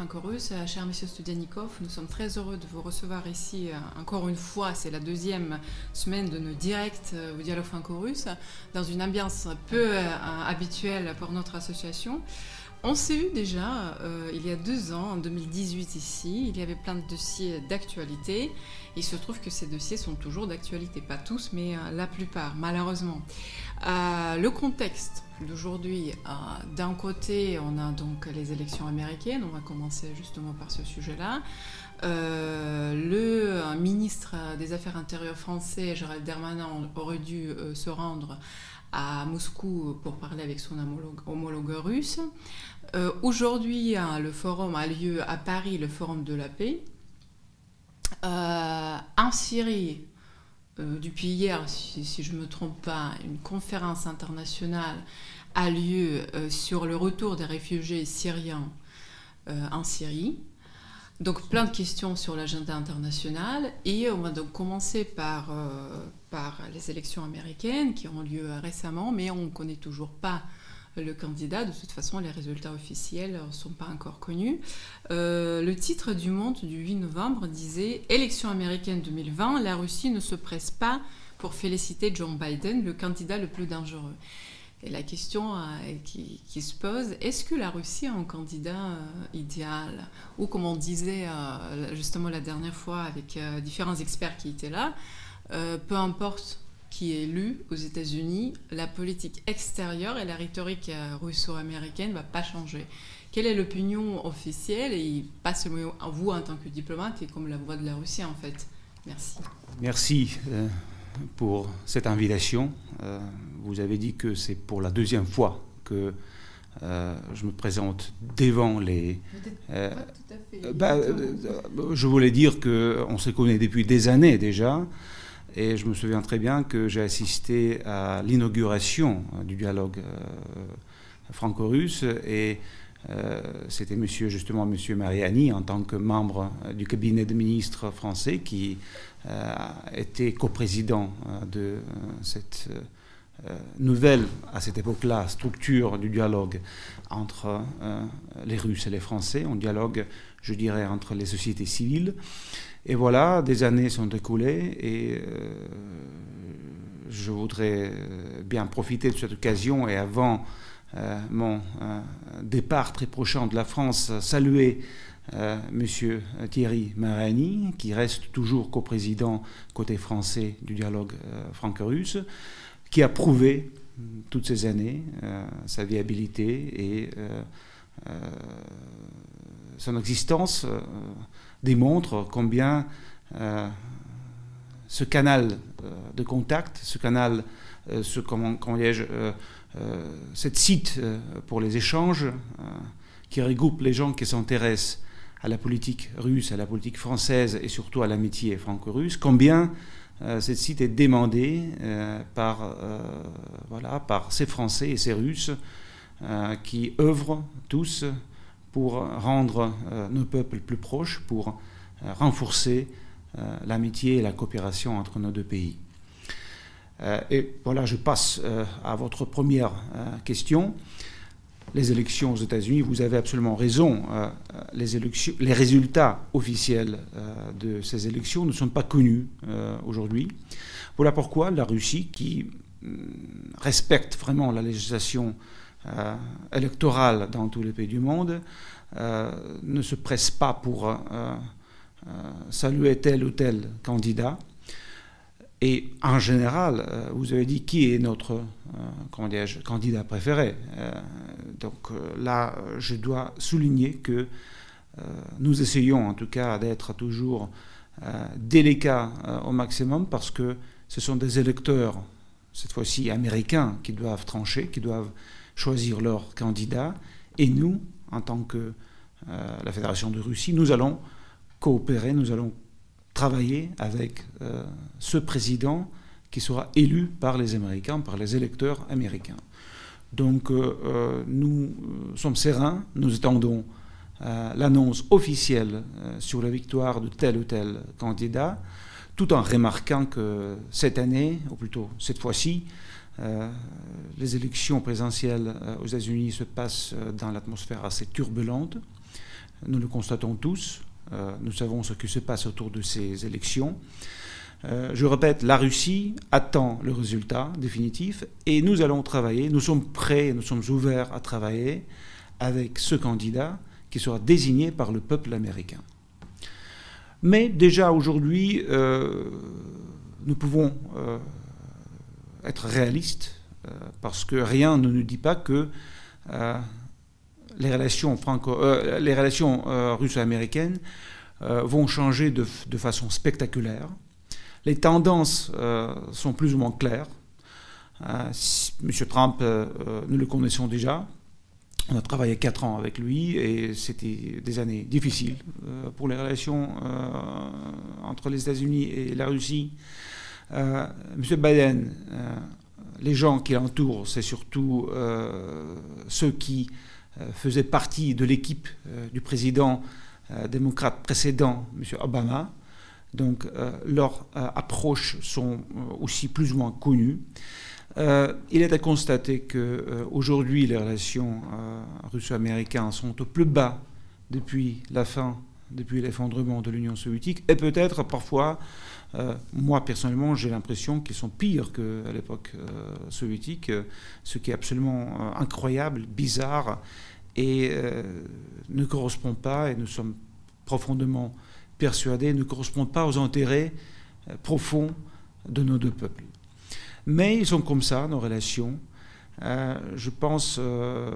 dialogue franco-russe. Cher Monsieur Studianikov, nous sommes très heureux de vous recevoir ici encore une fois. C'est la deuxième semaine de nos directs au dialogue franco-russe, dans une ambiance peu habituelle pour notre association. On s'est eu déjà euh, il y a deux ans, en 2018 ici. Il y avait plein de dossiers d'actualité. Il se trouve que ces dossiers sont toujours d'actualité. Pas tous, mais euh, la plupart, malheureusement. Euh, le contexte d'aujourd'hui, d'un côté, on a donc les élections américaines. On va commencer justement par ce sujet-là. le ministre des Affaires intérieures français, Gérald Darmanin, aurait dû se rendre à Moscou pour parler avec son homologue, russe. Euh, aujourd'hui, hein, le forum a lieu à Paris, le forum de la paix. Euh, en Syrie, euh, depuis hier, si, je ne me trompe pas, une conférence internationale a lieu sur le retour des réfugiés syriens en Syrie. Donc plein de questions sur l'agenda international et on va donc commencer par, par les élections américaines qui ont lieu récemment, mais on ne connaît toujours pas le candidat. De toute façon, les résultats officiels ne sont pas encore connus. Euh, le titre du Monde du 8 novembre disait Élections américaines 2020, la Russie ne se presse pas pour féliciter Joe Biden, le candidat le plus dangereux. Et la question euh, qui, se pose, est-ce que la Russie a un candidat euh, idéal? Ou comme on disait justement la dernière fois avec différents experts qui étaient là, peu importe qui est élu aux États-Unis, la politique extérieure et la rhétorique euh, russo-américaine ne va pas changer. Quelle est l'opinion officielle? Et pas seulement vous en tant que diplomate et comme la voix de la Russie en fait Merci. Merci euh, pour cette invitation. Euh, vous avez dit que c'est pour la deuxième fois que je me présente devant les. pas tout à fait. Bah, je voulais dire qu'on se connaît depuis des années déjà. Et je me souviens très bien que j'ai assisté à l'inauguration euh, du dialogue euh, franco-russe et euh, c'était justement monsieur Mariani en tant que membre du cabinet de ministres français qui était coprésident de cette nouvelle, à cette époque-là, structure du dialogue entre les Russes et les Français, un dialogue, je dirais, entre les sociétés civiles. Et voilà, des années sont écoulées et euh, je voudrais euh, bien profiter de cette occasion et avant euh, mon départ très prochain de la France, saluer Monsieur Thierry Marani, qui reste toujours coprésident côté français du dialogue franco-russe, qui a prouvé toutes ces années sa viabilité et son existence démontre combien euh, ce canal euh, de contact, ce canal, euh, ce, comment, cette site pour les échanges qui regroupe les gens qui s'intéressent à la politique russe, à la politique française et surtout à l'amitié franco-russe, combien cette site est demandé par, voilà, par ces Français et ces Russes qui œuvrent tous pour rendre euh, nos peuples plus proches, pour euh, renforcer euh, l'amitié et la coopération entre nos deux pays. et voilà, je passe à votre première question. Les élections aux États-Unis, vous avez absolument raison. les, élections, les résultats officiels de ces élections ne sont pas connus aujourd'hui. Voilà pourquoi la Russie, qui mm, respecte vraiment la législation euh, électorale dans tous les pays du monde euh, ne se presse pas pour euh, saluer tel ou tel candidat. Et en général, vous avez dit qui est notre candidat préféré. donc là, je dois souligner que nous essayons en tout cas d'être toujours délicats au maximum parce que ce sont des électeurs, cette fois-ci américains, qui doivent trancher, qui doivent choisir leur candidat. Et nous, en tant que euh, la Fédération de Russie, nous allons coopérer, nous allons travailler avec euh, ce président qui sera élu par les Américains, par les électeurs américains. Donc euh, nous sommes sereins, nous attendons l'annonce officielle sur la victoire de tel ou tel candidat, tout en remarquant que cette année, ou plutôt cette fois-ci, les élections présidentielles euh, aux États-Unis se passent euh, dans l'atmosphère assez turbulente. Nous le constatons tous. nous savons ce qui se passe autour de ces élections. je répète, la Russie attend le résultat définitif et nous allons travailler, nous sommes prêts, nous sommes ouverts à travailler avec ce candidat qui sera désigné par le peuple américain. Mais déjà aujourd'hui, euh, nous pouvons euh, être réalistes euh, parce que rien ne nous dit pas que les relations, les relations russo-américaines vont changer de, de, façon spectaculaire. Les tendances sont plus ou moins claires. M. Trump, nous le connaissons déjà. On a travaillé quatre ans avec lui et c'était des années difficiles euh, pour les relations euh, entre les États-Unis et la Russie. Euh, Monsieur Biden, les gens qui l'entourent, c'est surtout ceux qui faisaient partie de l'équipe du président démocrate précédent, Monsieur Obama. Donc leurs approches sont aussi plus ou moins connues. Euh, il est à constater qu'aujourd'hui, les relations euh, russo-américaines sont au plus bas depuis la fin, depuis l'effondrement de l'Union soviétique, et peut-être parfois, euh, moi personnellement, j'ai l'impression qu'ils sont pires qu'à l'époque soviétique, ce qui est absolument incroyable, bizarre, et ne correspond pas, et nous sommes profondément persuadés, ne correspond pas aux intérêts profonds de nos deux peuples. Mais ils sont comme ça, nos relations. Euh, je pense euh,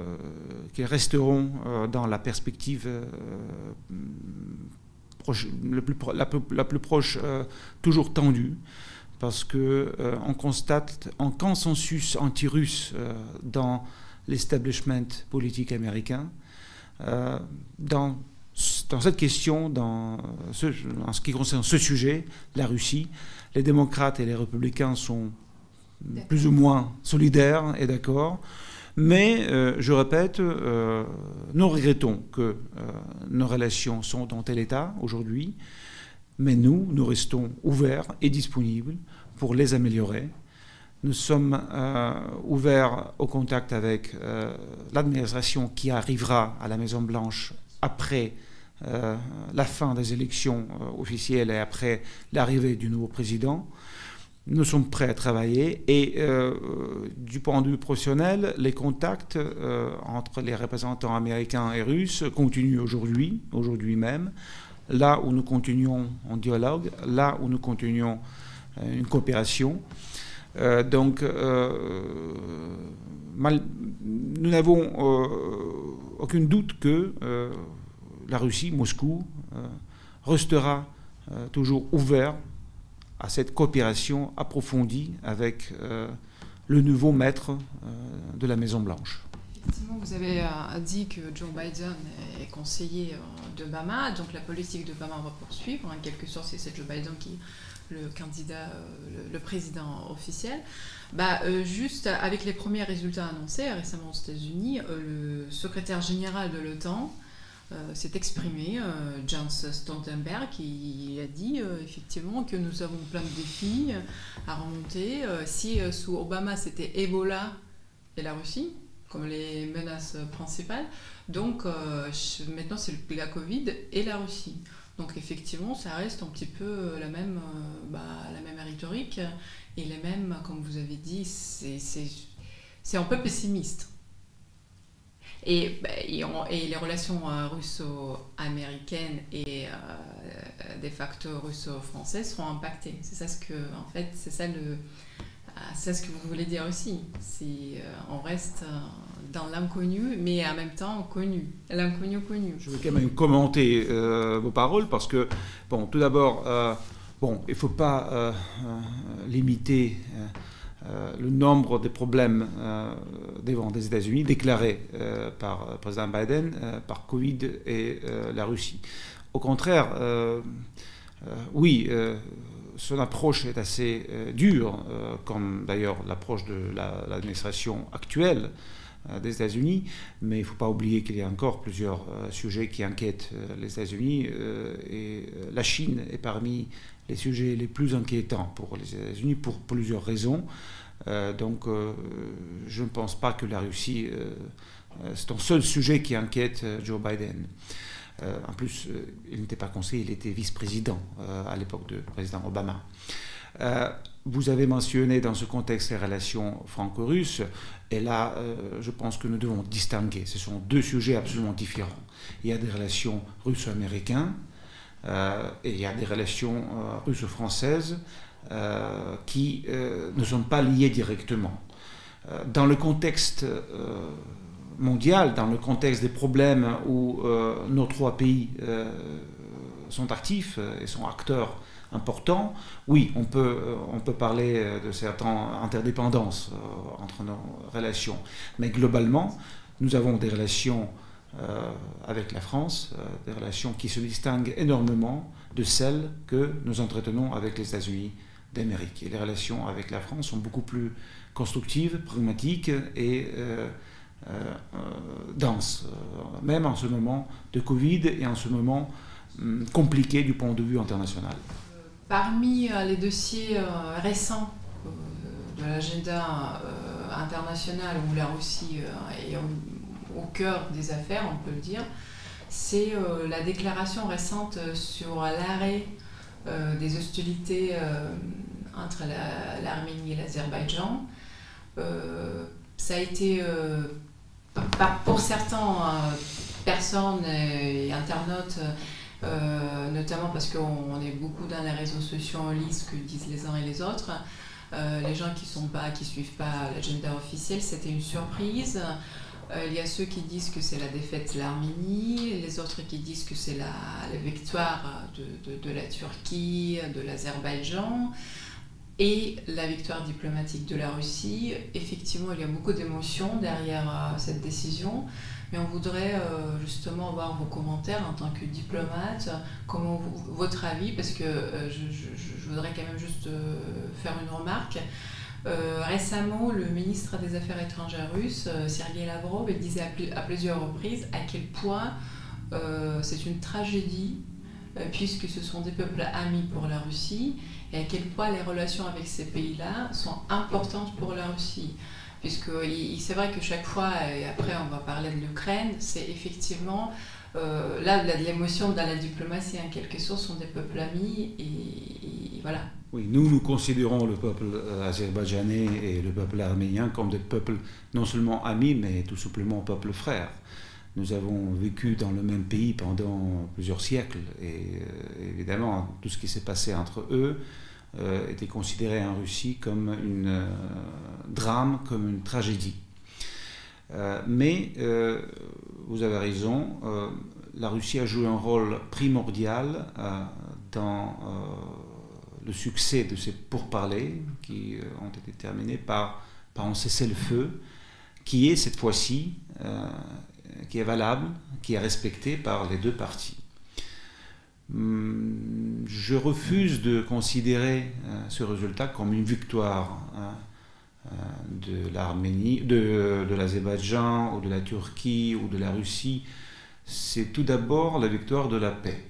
qu'ils resteront euh, dans la perspective proche, plus, la, plus proche, toujours tendue, parce qu'on constate un consensus anti-russe dans l'establishment politique américain. dans, dans cette question, dans ce, en ce qui concerne ce sujet, la Russie, les démocrates et les républicains sont plus ou moins solidaires et d'accord. Mais, euh, je répète, euh, nous regrettons que euh, nos relations sont dans tel état aujourd'hui, mais nous, nous restons ouverts et disponibles pour les améliorer. Nous sommes ouverts au contact avec l'administration qui arrivera à la Maison-Blanche après la fin des élections officielles et après l'arrivée du nouveau président nous sommes prêts à travailler et euh, du point de vue professionnel, les contacts euh, entre les représentants américains et russes continuent aujourd'hui, aujourd'hui même, là où nous continuons en dialogue, là où nous continuons euh, une coopération. donc, nous n'avons aucun doute que la Russie, Moscou, restera toujours ouvert à cette coopération approfondie avec euh, le nouveau maître euh, de la Maison-Blanche. Effectivement, vous avez euh, dit que Joe Biden est conseiller d'Obama, donc la politique d'Obama va poursuivre. En quelque sorte, c'est Joe Biden qui le candidat, le, président officiel. Bah, juste avec les premiers résultats annoncés récemment aux États-Unis, le secrétaire général de l'OTAN s'est exprimé, euh, Jens Stoltenberg, qui a dit euh, effectivement que nous avons plein de défis à remonter. si sous Obama c'était Ebola et la Russie comme les menaces principales, donc maintenant c'est la Covid et la Russie. Donc effectivement, ça reste un petit peu la même, bah, la même rhétorique et les mêmes, comme vous avez dit, c'est un peu pessimiste. Et, bah, et, les relations euh, russo-américaines et euh, de facto russo-françaises seront impactées. C'est ça ce que, en fait, c'est ça euh, c'est ce que vous voulez dire aussi. Si on reste dans l'inconnu, mais en même temps connu, l'inconnu connu. Je veux quand même commenter vos paroles parce que, bon, tout d'abord, bon, il ne faut pas limiter euh, le nombre de problèmes euh, devant des États-Unis déclarés euh, par le président Biden par Covid et la Russie. Au contraire, oui, son approche est assez dure, comme d'ailleurs l'approche de l'administration actuelle des États-Unis, mais il ne faut pas oublier qu'il y a encore plusieurs sujets qui inquiètent les États-Unis et la Chine est parmi les sujets les plus inquiétants pour les États-Unis pour plusieurs raisons. Euh, donc euh, je ne pense pas que la Russie, euh, c'est un seul sujet qui inquiète Joe Biden. en plus, il n'était pas conseiller, il était vice-président à l'époque de président Obama. vous avez mentionné dans ce contexte les relations franco-russes, et là, je pense que nous devons distinguer. Ce sont deux sujets absolument différents. Il y a des relations russo-américaines et il y a des relations russo-françaises qui ne sont pas liées directement. dans le contexte mondiale, dans le contexte des problèmes où euh, nos trois pays euh, sont actifs euh, et sont acteurs importants, oui, on peut, on peut parler de certaines interdépendances entre nos relations. Mais globalement, nous avons des relations avec la France, des relations qui se distinguent énormément de celles que nous entretenons avec les États-Unis d'Amérique. Les relations avec la France sont beaucoup plus constructives, pragmatiques et euh, euh, dense, euh, même en ce moment de Covid et en ce moment hum, compliqué du point de vue international. Parmi les dossiers récents de l'agenda international où la Russie est au, cœur des affaires, on peut le dire, c'est la déclaration récente sur l'arrêt des hostilités entre l'Arménie et l'Azerbaïdjan. ça a été pour certaines euh, personnes et internautes, euh, notamment parce qu'on est beaucoup dans les réseaux sociaux en ligne, que disent les uns et les autres, euh, les gens qui sont pas, qui suivent pas l'agenda officiel, c'était une surprise. Il y a ceux qui disent que c'est la défaite de l'Arménie, les autres qui disent que c'est la, victoire de, la Turquie, de l'Azerbaïdjan et la victoire diplomatique de la Russie. Effectivement, il y a beaucoup d'émotions derrière euh, cette décision, mais on voudrait euh, justement avoir vos commentaires en tant que diplomate, comment votre avis, parce que euh, je, voudrais quand même juste faire une remarque. Récemment, le ministre des Affaires étrangères russe, Sergei Lavrov, disait à, plusieurs reprises à quel point c'est une tragédie, puisque ce sont des peuples amis pour la Russie, et à quel point les relations avec ces pays-là sont importantes pour la Russie. Puisque c'est vrai que chaque fois, et après on va parler de l'Ukraine, c'est effectivement euh, là de l'émotion dans la diplomatie en quelque sorte sont des peuples amis et, voilà. Oui, nous nous considérons le peuple euh, azerbaïdjanais et le peuple arménien comme des peuples non seulement amis mais tout simplement peuples frères. Nous avons vécu dans le même pays pendant plusieurs siècles et euh, évidemment tout ce qui s'est passé entre eux euh, était considéré en Russie comme un drame, comme une tragédie. mais vous avez raison, la Russie a joué un rôle primordial dans le succès de ces pourparlers qui ont été terminés par, un cessez-le-feu qui est cette fois-ci qui est valable, qui est respecté par les deux parties. Hum, je refuse de considérer euh, ce résultat comme une victoire hein, euh, de l'Arménie, de l'Azerbaïdjan ou de la Turquie ou de la Russie. C'est tout d'abord la victoire de la paix.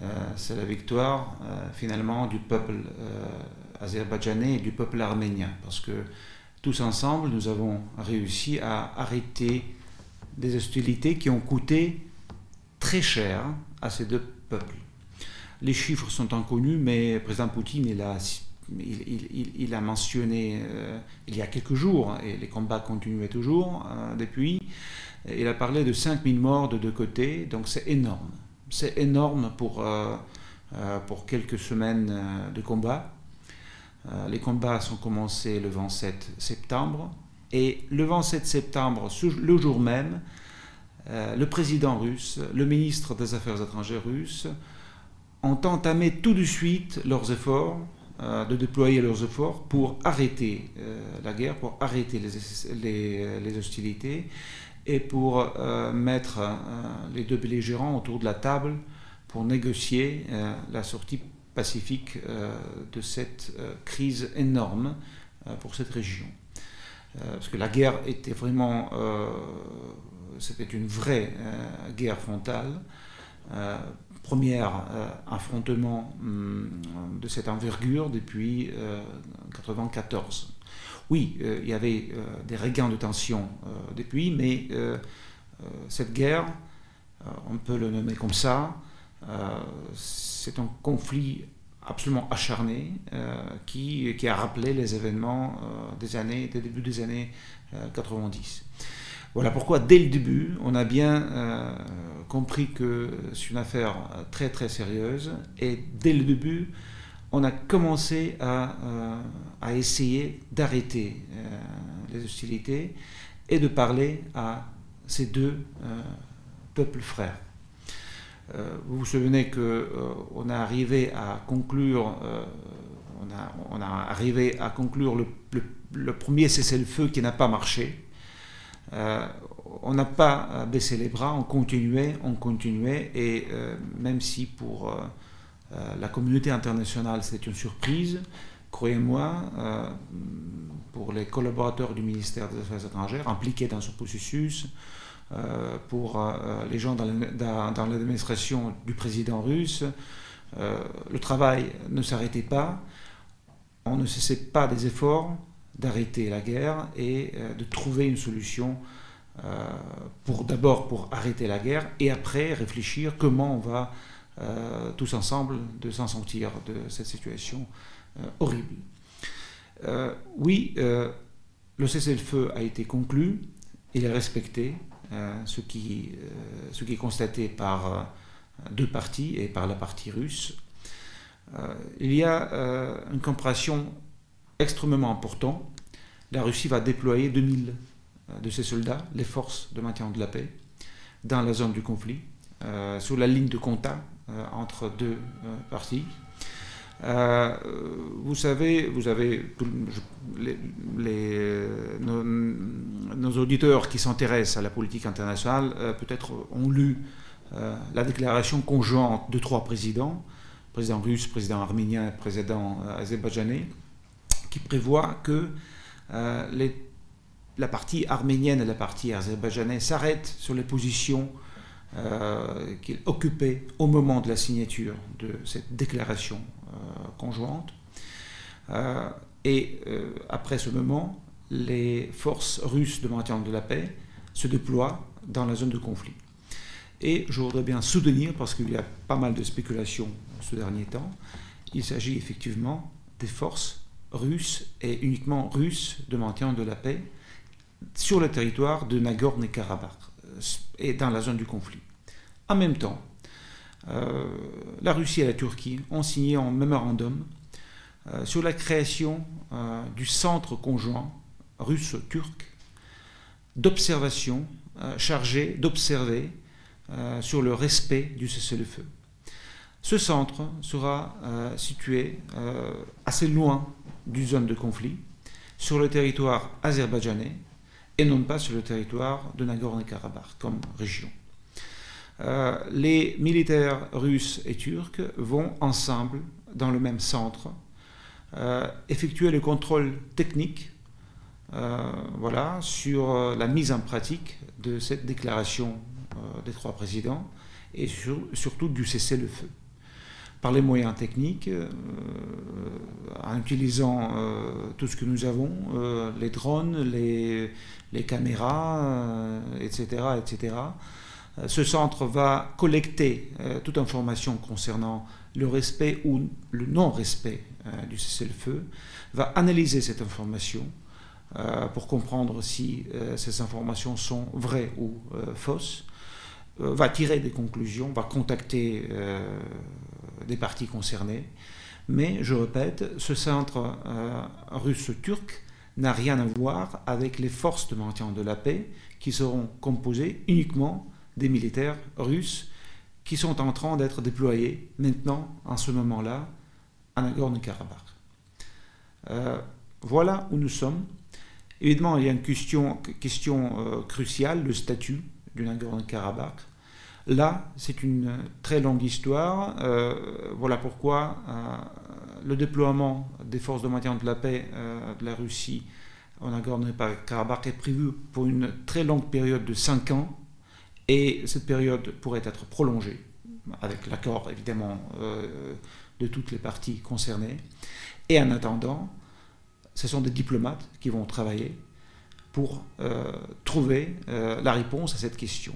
Euh, c'est la victoire finalement du peuple azerbaïdjanais et du peuple arménien, parce que tous ensemble, nous avons réussi à arrêter des hostilités qui ont coûté très cher à ces deux peuples. Les chiffres sont inconnus, mais le président Poutine il a, mentionné euh, il y a quelques jours, et les combats continuaient toujours euh, depuis, il a parlé de 5000 morts de deux côtés, donc c'est énorme. C'est énorme pour, euh, pour quelques semaines de combat. les combats sont commencés le 27 septembre. Et le 27 septembre, le jour même, euh, le président russe, le ministre des Affaires étrangères russe ont entamé tout de suite leurs efforts, euh, de déployer leurs efforts pour arrêter euh, la guerre, pour arrêter les, hostilités et pour mettre les deux belligérants autour de la table pour négocier la sortie pacifique de cette crise énorme pour cette région. Euh, parce que la guerre était vraiment, euh, c'était une vraie euh, guerre frontale. premier affrontement hum, de cette envergure depuis 1994. Oui, il y avait des regains de tension depuis, mais cette guerre on peut le nommer comme ça. c'est un conflit absolument acharné qui, qui, a rappelé les événements des années, des débuts des années 90. Voilà pourquoi, dès le début, on a bien euh, compris que c'est une affaire très très sérieuse. Et dès le début, on a commencé à, euh, essayer d'arrêter euh, les hostilités et de parler à ces deux peuples frères. vous vous souvenez qu'on a arrivé à conclure, on a, à conclure le, premier cessez-le-feu qui n'a pas marché. Euh, on n'a pas baissé les bras, on continuait, on continuait, et euh, même si pour euh, la communauté internationale c'était une surprise, croyez-moi, pour les collaborateurs du ministère des Affaires étrangères impliqués dans ce processus, pour les gens dans l'administration du président russe, le travail ne s'arrêtait pas, on ne cessait pas des efforts, d'arrêter la guerre et euh, de trouver une solution euh, pour d'abord pour arrêter la guerre et après réfléchir comment on va euh, tous ensemble de s'en sortir de cette situation horrible. oui, le cessez-le-feu a été conclu, il est respecté, ce, qui, est constaté par deux parties et par la partie russe. il y a une compréhension extrêmement important. La Russie va déployer 2000 euh, de ses soldats, les forces de maintien de la paix, dans la zone du conflit, euh, sur la ligne de contact euh, entre deux parties. vous savez, vous avez nos, auditeurs qui s'intéressent à la politique internationale peut-être ont lu la déclaration conjointe de trois présidents, président russe, président arménien, président azerbaïdjanais, qui prévoit que euh, la partie arménienne et la partie azerbaïdjanaise s'arrêtent sur les positions euh, qu'ils occupaient au moment de la signature de cette déclaration euh, conjointe. et après ce moment, les forces russes de maintien de la paix se déploient dans la zone de conflit. Et je voudrais bien soutenir, parce qu'il y a pas mal de spéculations ce dernier temps, il s'agit effectivement des forces russe et uniquement russe de maintien de la paix sur le territoire de Nagorno-Karabakh euh, et dans la zone du conflit. En même temps, euh, la Russie et la Turquie ont signé un mémorandum euh, sur la création du centre conjoint russe-turc d'observation chargé d'observer sur le respect du cessez-le-feu. Ce centre sera situé assez loin du zone de conflit sur le territoire azerbaïdjanais et non pas sur le territoire de Nagorno-Karabakh comme région. Euh, les militaires russes et turcs vont ensemble dans le même centre euh, effectuer le contrôle technique euh, voilà, sur la mise en pratique de cette déclaration des trois présidents et surtout du cessez-le-feu par les moyens techniques, euh, en utilisant euh, tout ce que nous avons, euh, les drones, les, les caméras, etc., etc. Ce centre va collecter toute information concernant le respect ou le non-respect du cessez-le-feu, va analyser cette information pour comprendre si ces informations sont vraies ou fausses, va tirer des conclusions, va contacter des parties concernées. Mais je répète, ce centre euh, russe-turc n'a rien à voir avec les forces de maintien de la paix qui seront composées uniquement des militaires russes qui sont en train d'être déployés maintenant, en ce moment-là, à Nagorno-Karabakh. Euh, voilà où nous sommes. Évidemment, il y a une question, euh, cruciale, le statut du Nagorno-Karabakh. Là, c'est une très longue histoire. Euh, voilà pourquoi euh, le déploiement des forces de maintien de la paix euh, de la Russie en Nagorno-Karabakh est prévu pour une très longue période de 5 ans. Et cette période pourrait être prolongée, avec l'accord évidemment de toutes les parties concernées. Et en attendant, ce sont des diplomates qui vont travailler pour trouver la réponse à cette question.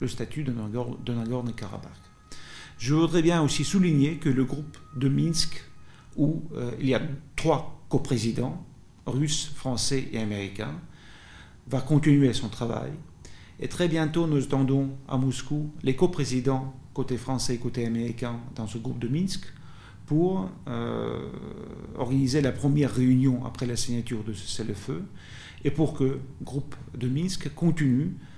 Le statut de Nagorno-Karabakh. Je voudrais bien aussi souligner que le groupe de Minsk, où il y a trois coprésidents, russes, français et américains, va continuer son travail. Et très bientôt, nous attendons à Moscou les coprésidents côté français et côté américain dans ce groupe de Minsk pour euh, organiser la première réunion après la signature de ce cessez-le-feu et pour que le groupe de Minsk continue euh,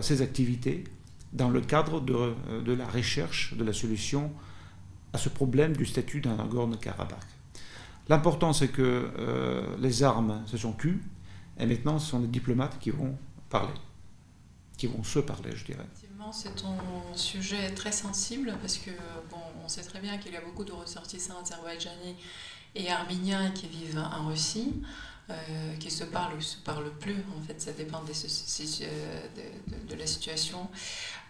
ses activités dans le cadre de, de, la recherche de la solution à ce problème du statut d'un Nagorno-Karabakh. L'important, c'est que euh, les armes se sont tues, et maintenant, ce sont les diplomates qui vont parler, qui vont se parler, je dirais. Effectivement, c'est un sujet très sensible, parce que, bon, on sait très bien qu'il y a beaucoup de ressortissants azerbaïdjanais et arméniens qui vivent en Russie. Euh, qui se parlent ou se parlent plus. En fait, ça dépend euh, de, la situation.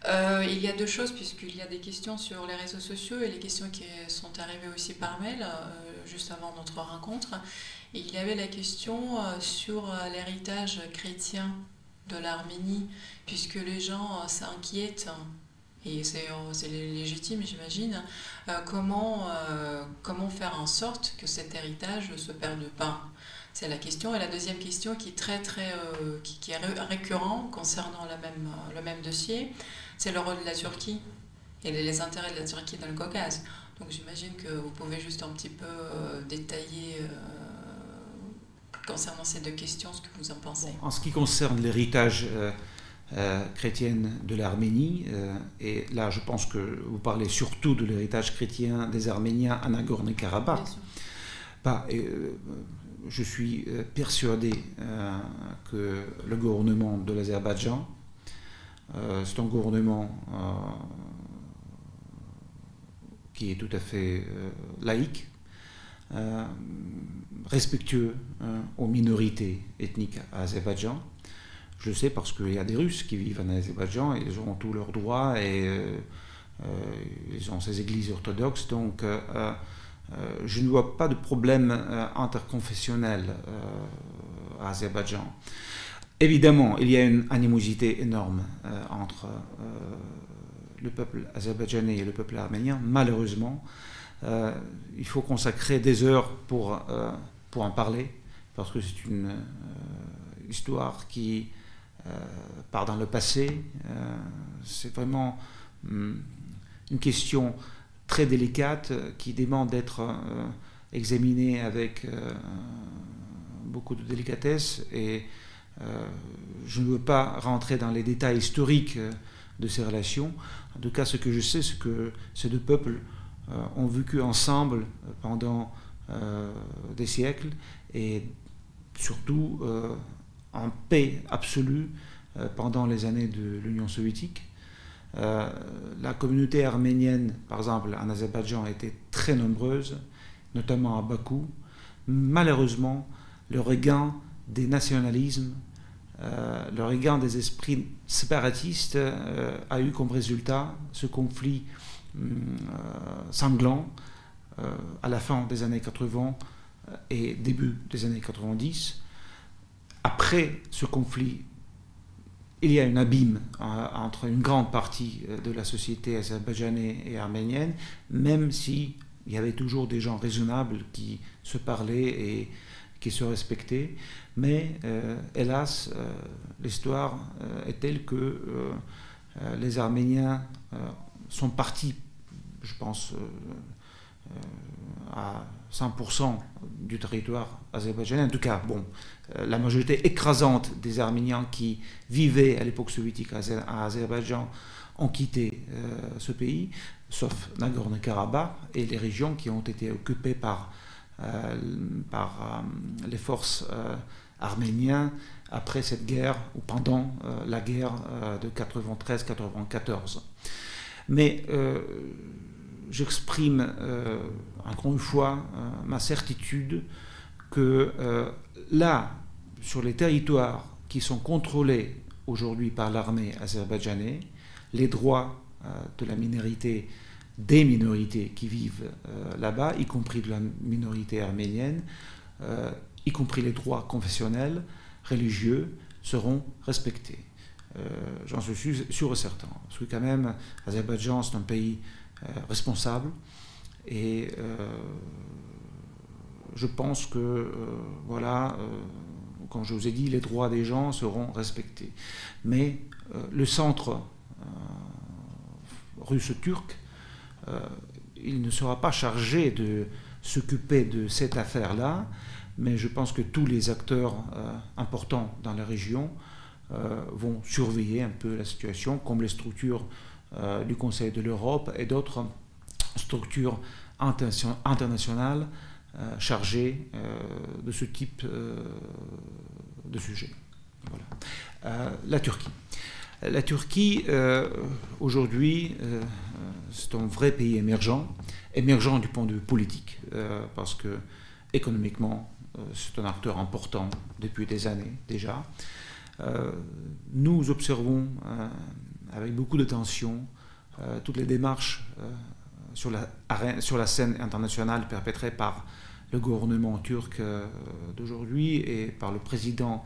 Euh, il y a deux choses, puisqu'il y a des questions sur les réseaux sociaux et les questions qui sont arrivées aussi par mail, juste avant notre rencontre. Il y avait la question sur l'héritage chrétien de l'Arménie, puisque les gens s'inquiètent et c'est légitime, j'imagine, comment, comment faire en sorte que cet héritage ne se perde pas? C'est la question. Et la deuxième question qui est très, très, euh, qui, est récurrent concernant la même, euh, le même dossier, c'est le rôle de la Turquie et les, intérêts de la Turquie dans le Caucase. Donc j'imagine que vous pouvez juste un petit peu euh, détailler concernant ces deux questions ce que vous en pensez. en ce qui concerne l'héritage chrétien de l'Arménie, et là je pense que vous parlez surtout de l'héritage chrétien des Arméniens à Nagorno-Karabakh. Bah, je suis euh, persuadé euh, que le gouvernement de l'Azerbaïdjan, euh, c'est un gouvernement qui est tout à fait laïque, respectueux aux minorités ethniques à Azerbaïdjan. Je sais parce qu'il y a des Russes qui vivent en Azerbaïdjan ils ont tous leurs droits et ils ont ces églises orthodoxes. Donc, je ne vois pas de problème euh, interconfessionnel euh, à Azerbaïdjan. Évidemment, il y a une animosité énorme entre le peuple azerbaïdjanais et le peuple arménien. Malheureusement, il faut consacrer des heures pour, pour en parler, parce que c'est une histoire qui part dans le passé. c'est vraiment hum, une question très délicate euh, qui demande d'être euh, examinée avec euh, beaucoup de délicatesse et je ne veux pas rentrer dans les détails historiques de ces relations. En tout cas, ce que je sais, c'est que ces deux peuples ont vécu ensemble pendant des siècles et surtout en paix absolue pendant les années de l'Union soviétique. Euh, la communauté arménienne, par exemple, en Azerbaïdjan, était très nombreuse, notamment à Bakou. Malheureusement, le regain des nationalismes, euh, le regain des esprits séparatistes euh, a eu comme résultat ce conflit sanglant à la fin des années 80 et début des années 90. Après ce conflit il y a un abîme euh, entre une grande partie euh, de la société azerbaïdjanaise et arménienne, même s'il y avait toujours des gens raisonnables qui se parlaient et qui se respectaient. Mais euh, hélas, l'histoire est telle que les Arméniens sont partis, je pense, à 100% du territoire azerbaïdjanais. En tout cas, bon, la majorité écrasante des Arméniens qui vivaient à l'époque soviétique à Azerbaïdjan ont quitté euh, ce pays, sauf Nagorno-Karabakh et les régions qui ont été occupées par, euh, les forces arméniennes après cette guerre ou pendant la guerre de 93-94. Mais j'exprime encore une fois ma certitude que là, sur les territoires qui sont contrôlés aujourd'hui par l'armée azerbaïdjanaise, les droits euh, de la minorité, des minorités qui vivent euh, là-bas, y compris de la minorité arménienne, euh, y compris les droits confessionnels, religieux, seront respectés. J'en suis sûr et certain. Parce que quand même, l'Azerbaïdjan, c'est un pays responsable. Et je pense que, voilà, comme je vous ai dit, les droits des gens seront respectés. Mais le centre russe-turc, il ne sera pas chargé de s'occuper de cette affaire-là, mais je pense que tous les acteurs euh, importants dans la région euh, vont surveiller un peu la situation, comme les structures euh, du Conseil de l'Europe et d'autres structures internationales chargées de ce type de sujet. la Turquie. La Turquie, aujourd'hui, c'est un vrai pays émergent, émergent du point de vue politique, parce que économiquement, euh, c'est un acteur important depuis des années déjà. Euh, nous observons euh, avec beaucoup d'attention toutes les démarches sur la scène internationale perpétrées par le gouvernement turc d'aujourd'hui et par le président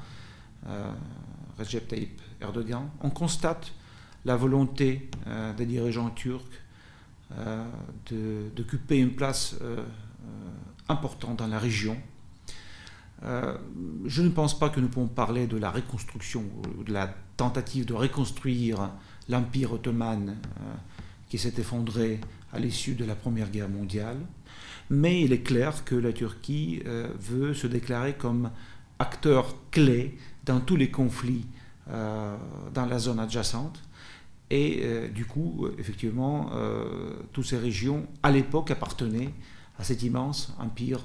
Recep Tayyip Erdogan. On constate la volonté des dirigeants turcs d'occuper une place importante dans la région euh, je ne pense pas que nous pouvons parler de la reconstruction ou de la tentative de reconstruire l'Empire ottoman euh, qui s'est effondré à l'issue de la Première Guerre mondiale, mais il est clair que la Turquie euh, veut se déclarer comme acteur clé dans tous les conflits dans la zone adjacente. Et du coup, effectivement, toutes ces régions, à l'époque, appartenaient à cet immense empire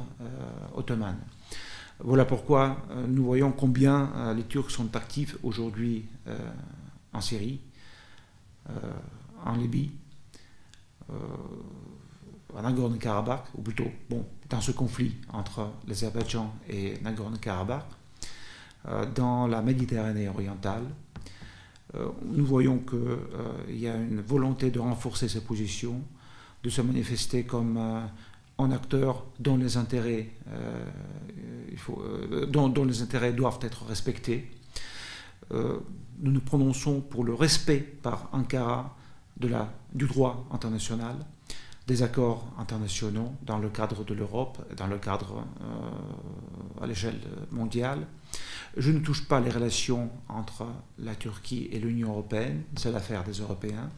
ottoman. Voilà pourquoi euh, nous voyons combien euh, les Turcs sont actifs aujourd'hui euh, en Syrie, en Libye, en Nagorno-Karabakh, ou plutôt bon, dans ce conflit entre l'Azerbaïdjan et Nagorno-Karabakh, dans la Méditerranée orientale. nous voyons qu'il y a une volonté de renforcer ses positions, de se manifester comme un acteur dont les intérêts, euh, il faut, euh, dont, les intérêts doivent être respectés. Euh, nous nous prononçons pour le respect par Ankara du droit international, des accords internationaux dans le cadre de l'Europe, dans le cadre à l'échelle mondiale. Je ne touche pas les relations entre la Turquie et l'Union européenne, c'est l'affaire des Européens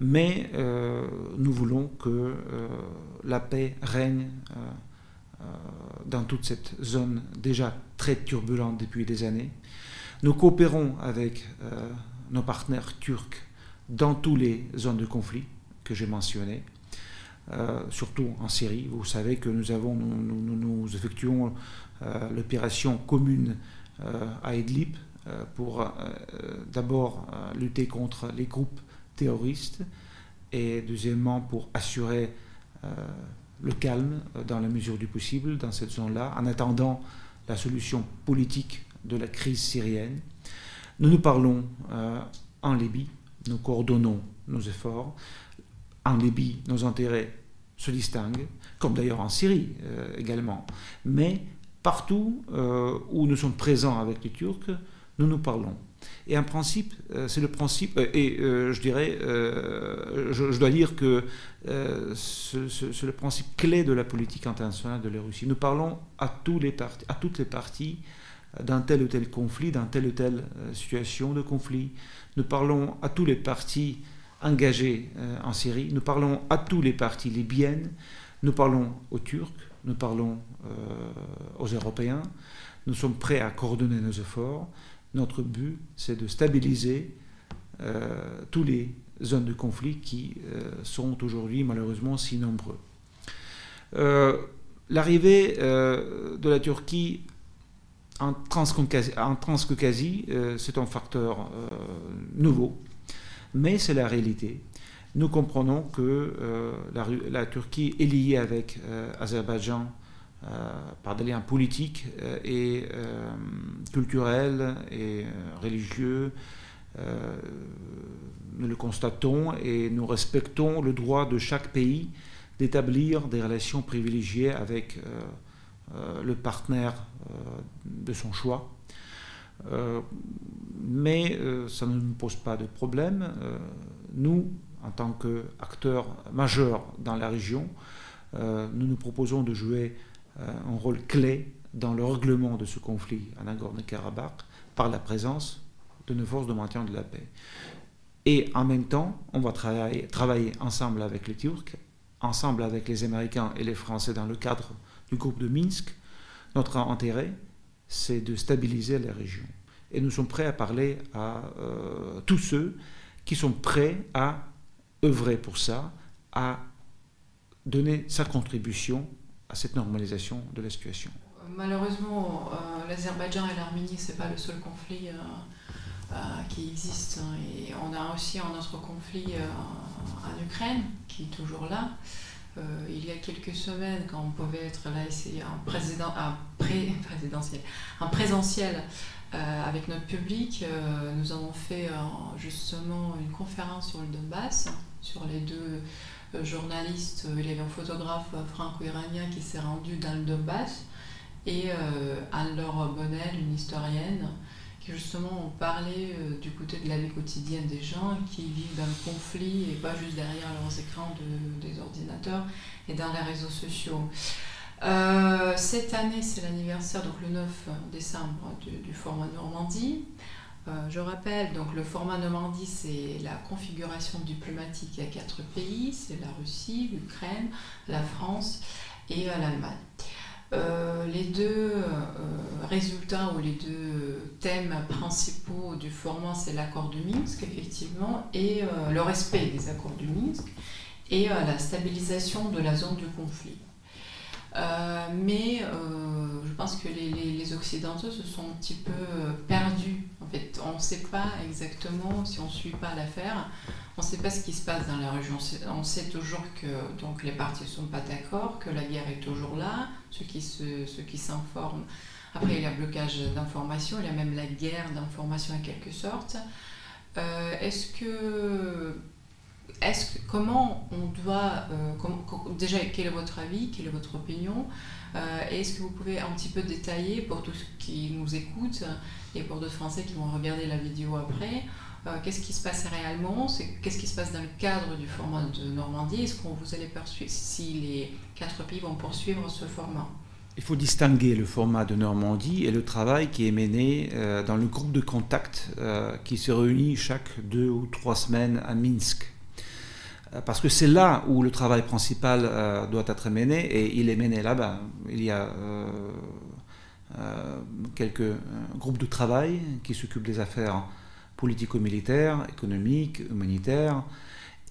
mais euh, nous voulons que euh, la paix règne euh, dans toute cette zone déjà très turbulente depuis des années. Nous coopérons avec nos partenaires turcs dans toutes les zones de conflit que j'ai mentionnées, surtout en Syrie. Vous savez que nous, avons, nous, effectuons l'opération commune à Idlib pour d'abord lutter contre les groupes terroristes et deuxièmement pour assurer euh, le calme euh, dans la mesure du possible dans cette zone-là, en attendant la solution politique de la crise syrienne. Nous nous parlons euh, en Libye, nous coordonnons nos efforts. En Libye, nos intérêts se distinguent, comme d'ailleurs en Syrie également. Mais partout où nous sommes présents avec les Turcs, nous nous parlons. Et un principe, euh, c'est le principe, euh, et euh, je dirais, je, dois dire que c'est le principe clé de la politique internationale de la Russie. Nous parlons à, tous les à toutes les parties d'un tel ou tel conflit, d'un telle ou telle situation de conflit. Nous parlons à tous les partis engagés en Syrie. Nous parlons à tous les partis libyennes. Nous parlons aux Turcs. Nous parlons aux Européens. Nous sommes prêts à coordonner nos efforts. Notre but, c'est de stabiliser euh, toutes les zones de conflit qui euh, sont aujourd'hui malheureusement si nombreux. Euh, l'arrivée de la Turquie en Transcaucasie, c'est un facteur nouveau, mais c'est la réalité. Nous comprenons que la, la, Turquie est liée avec Azerbaïdjan euh, par des liens politiques euh, euh, culturels et religieux. nous le constatons et nous respectons le droit de chaque pays d'établir des relations privilégiées avec le partenaire de son choix. Mais ça ne nous pose pas de problème. nous, en tant qu'acteurs majeurs dans la région, nous nous proposons de jouer un rôle clé dans le règlement de ce conflit à Nagorno-Karabakh par la présence de nos forces de maintien de la paix. Et en même temps, on va travailler, travailler ensemble avec les Turcs, ensemble avec les Américains et les Français dans le cadre du groupe de Minsk. Notre intérêt, c'est de stabiliser la région. Et nous sommes prêts à parler à euh, tous ceux qui sont prêts à œuvrer pour ça, à donner sa contribution à cette normalisation de la situation. Malheureusement, euh, l'Azerbaïdjan et l'Arménie, ce n'est pas le seul conflit euh, qui existe. Hein. Et on a aussi un autre conflit en Ukraine, qui est toujours là. Il y a quelques semaines, quand on pouvait être là, ici, en, président, pré présidentiel, en présentiel avec notre public, nous avons fait justement une conférence sur le Donbass, sur les deux journalistes, il y avait un photographe franco-iranien qui s'est rendu dans le Donbass et euh, Anne-Laure Bonnel, une historienne, justement parlé euh, du côté de la vie quotidienne des gens qui vivent le conflit et pas juste derrière leurs écrans des ordinateurs et dans les réseaux sociaux. Euh, cette année, c'est l'anniversaire, donc le 9 décembre, du, format Normandie. je rappelle, donc le format Normandie, c'est la configuration diplomatique à quatre pays, c'est la Russie, l'Ukraine, la France et l'Allemagne. Euh, les deux euh, résultats ou les deux thèmes principaux du format, c'est l'accord de Minsk, effectivement, et euh, le respect des accords de Minsk, et la stabilisation de la zone du conflit. mais je pense que les, les, Occidentaux se sont un petit peu perdus. En fait, on ne sait pas exactement, si on ne suit pas l'affaire, on ne sait pas ce qui se passe dans la région. On sait toujours que donc, les partis ne sont pas d'accord, que la guerre est toujours là, ceux qui, s'informent. Après, il y a blocage d'informations, il y a même la guerre d'informations en quelque sorte. Euh, est-ce que, est que, comment on doit, euh, déjà, quel est votre avis, quelle est votre opinion euh, Est-ce que vous pouvez un petit peu détailler pour tous qui nous écoutent et pour d'autres Français qui vont regarder la vidéo après euh, qu'est-ce qui se passe réellement, qu'est-ce qui se passe dans le cadre du format de Normandie, est-ce que vous allez poursuivre, si les quatre pays vont poursuivre ce format? Il faut distinguer le format de Normandie et le travail qui est mené euh, dans le groupe de contact euh, qui se réunit chaque deux ou trois semaines à Minsk. parce que c'est là où le travail principal doit être mené et il est mené là-bas. Il y a quelques groupes de travail qui s'occupent des affaires politico-militaire, économique, humanitaire.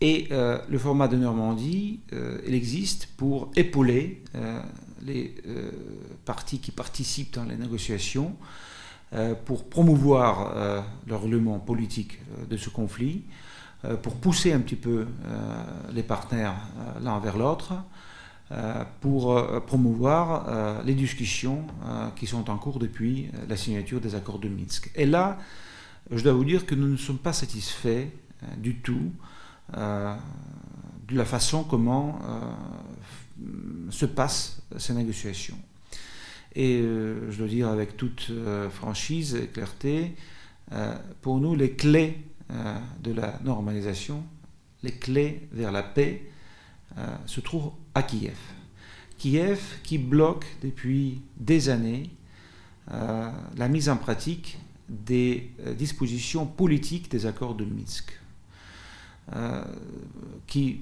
Et euh, le format de Normandie, euh, il existe pour épauler euh, les partis qui participent dans les négociations, pour promouvoir le règlement politique de ce conflit, pour pousser un petit peu les partenaires l'un vers l'autre, pour promouvoir les discussions qui sont en cours depuis la signature des accords de Minsk. Et là, je dois vous dire que nous ne sommes pas satisfaits euh, du tout euh, de la façon comment euh, se passent ces négociations. Et je dois dire avec toute franchise et clarté, pour nous, les clés de la normalisation, les clés vers la paix, se trouvent à Kiev. Kiev qui bloque depuis des années la mise en pratique des euh, dispositions politiques des accords de Minsk, euh, qui